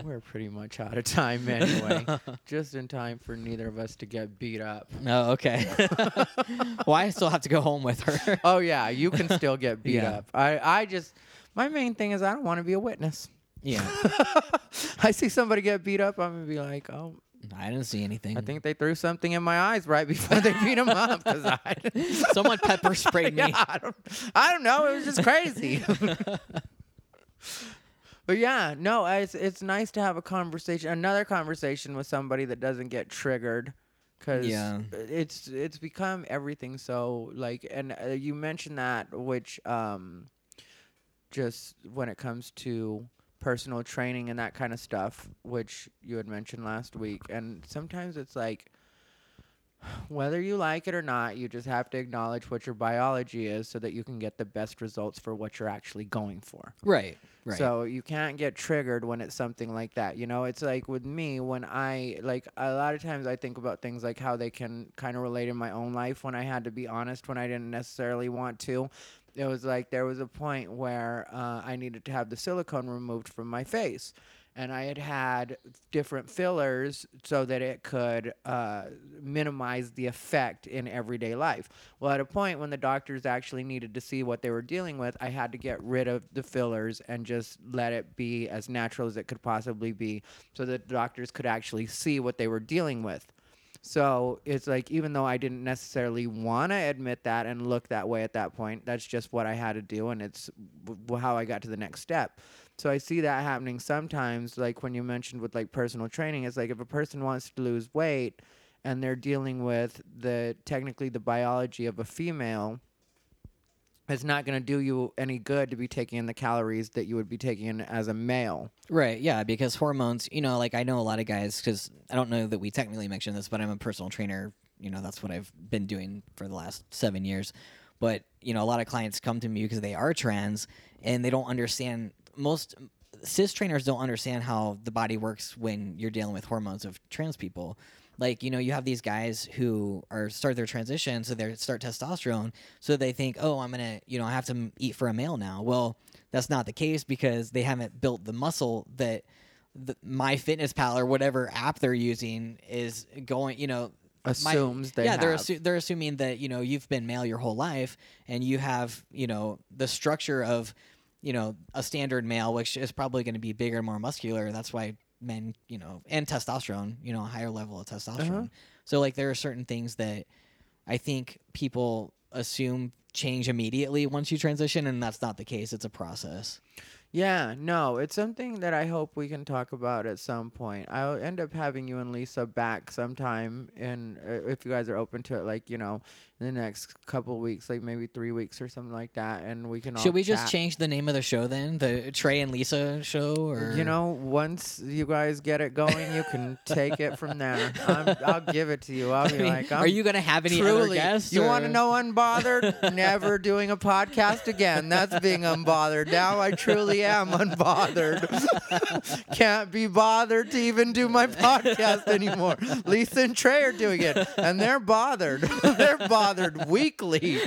Speaker 1: We're pretty much out of time anyway. Just in time for neither of us to get beat up.
Speaker 4: Oh, okay. well, I still have to go home with her.
Speaker 1: Oh yeah, you can still get beat
Speaker 4: Yeah.
Speaker 1: up. I, I just my main thing is I don't want to be a witness.
Speaker 4: Yeah,
Speaker 1: I see somebody get beat up, I'm gonna be like, oh,
Speaker 4: I didn't see anything.
Speaker 1: I think they threw something in my eyes right before they beat him up because I,
Speaker 4: someone pepper sprayed me.
Speaker 1: yeah, I don't, I don't know. It was just crazy. but yeah, no, it's it's nice to have a conversation, another conversation with somebody that doesn't get triggered. Cause
Speaker 4: Yeah.
Speaker 1: it's it's become everything so like, and uh, you mentioned that, which um, just when it comes to personal training and that kind of stuff, which you had mentioned last week, and sometimes it's like whether you like it or not, you just have to acknowledge what your biology is so that you can get the best results for what you're actually going for.
Speaker 4: Right, right.
Speaker 1: So you can't get triggered when it's something like that. You know, it's like with me when I like a lot of times I think about things like how they can kind of relate in my own life when I had to be honest when I didn't necessarily want to. It was like there was a point where uh, I needed to have the silicone removed from my face. And I had had different fillers so that it could uh, minimize the effect in everyday life. Well, at a point when the doctors actually needed to see what they were dealing with, I had to get rid of the fillers and just let it be as natural as it could possibly be so that the doctors could actually see what they were dealing with. So it's like, even though I didn't necessarily want to admit that and look that way at that point, that's just what I had to do, and it's w- how I got to the next step. So I see that happening sometimes, like when you mentioned with like personal training, it's like if a person wants to lose weight and they're dealing with the technically the biology of a female, it's not going to do you any good to be taking in the calories that you would be taking in as a male.
Speaker 4: Right, yeah, because hormones, you know, like I know a lot of guys, because I don't know that we technically mentioned this, but I'm a personal trainer. You know, that's what I've been doing for the last seven years. But, you know, a lot of clients come to me because they are trans and they don't understand. Most cis trainers don't understand how the body works when you're dealing with hormones of trans people. Like, you know, you have these guys who are start their transition, so they start testosterone, so they think, oh, I'm gonna, you know, I have to eat for a male now. Well, that's not the case because they haven't built the muscle that the, MyFitnessPal or whatever app they're using is going you know
Speaker 1: assumes they
Speaker 4: yeah they're assu- they're assuming that you know you've been male your whole life and you have you know the structure of you know a standard male which is probably going to be bigger and more muscular that's why men you know and testosterone you know a higher level of testosterone.
Speaker 1: Uh-huh.
Speaker 4: so like there are certain things that i think people assume change immediately once you transition and that's not the case. It's a process
Speaker 1: Yeah, no, it's something that I hope we can talk about at some point. I'll end up having you and Lisa back sometime, and uh, if you guys are open to it, like you know, in the next couple weeks, like maybe three weeks or something like that, and we can. all
Speaker 4: should we just
Speaker 1: chat.
Speaker 4: change the name of the show then the trey and lisa show or
Speaker 1: You know, once you guys get it going, you can take it from there. I'm, I'll give it to you. I'll
Speaker 4: I
Speaker 1: be
Speaker 4: mean,
Speaker 1: like, I'm
Speaker 4: are you gonna have any other guests
Speaker 1: you want to know unbothered? Never doing a podcast again. That's being unbothered. Now I truly am unbothered. Can't be bothered to even do my podcast anymore. Lisa and Trey are doing it, and they're bothered. they're bothered weekly.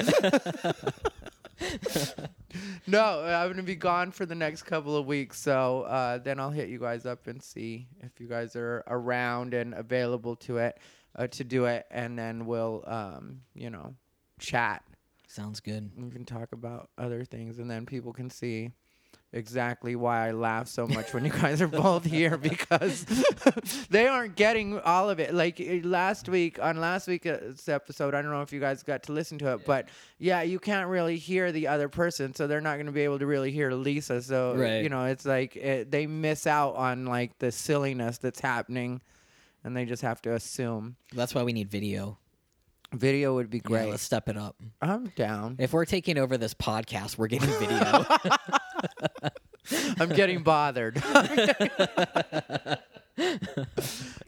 Speaker 1: no, I'm gonna be gone for the next couple of weeks, so uh, then I'll hit you guys up and see if you guys are around and available to it, uh, to do it, and then we'll, um, you know, chat.
Speaker 4: sounds good
Speaker 1: We can talk about other things, and then people can see exactly why I laugh so much when you guys are both here because they aren't getting all of it. Like eh, last week on last week's episode, I don't know if you guys got to listen to it, but yeah, you can't really hear the other person, so they're not going to be able to really hear Lisa. So
Speaker 4: Right.
Speaker 1: you know, it's like it, they miss out on like the silliness that's happening, and they just have to assume.
Speaker 4: that's why we need video
Speaker 1: Video would be
Speaker 4: Yeah,
Speaker 1: great.
Speaker 4: let's step it up.
Speaker 1: I'm down.
Speaker 4: If we're taking over this podcast, we're getting video.
Speaker 1: I'm getting bothered.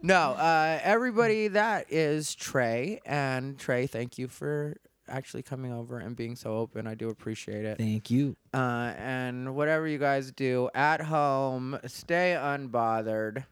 Speaker 1: no, uh, everybody, that is Trey. And Trey, thank you for actually coming over and being so open. I do appreciate it.
Speaker 4: Thank you.
Speaker 1: Uh, and whatever you guys do at home, stay unbothered.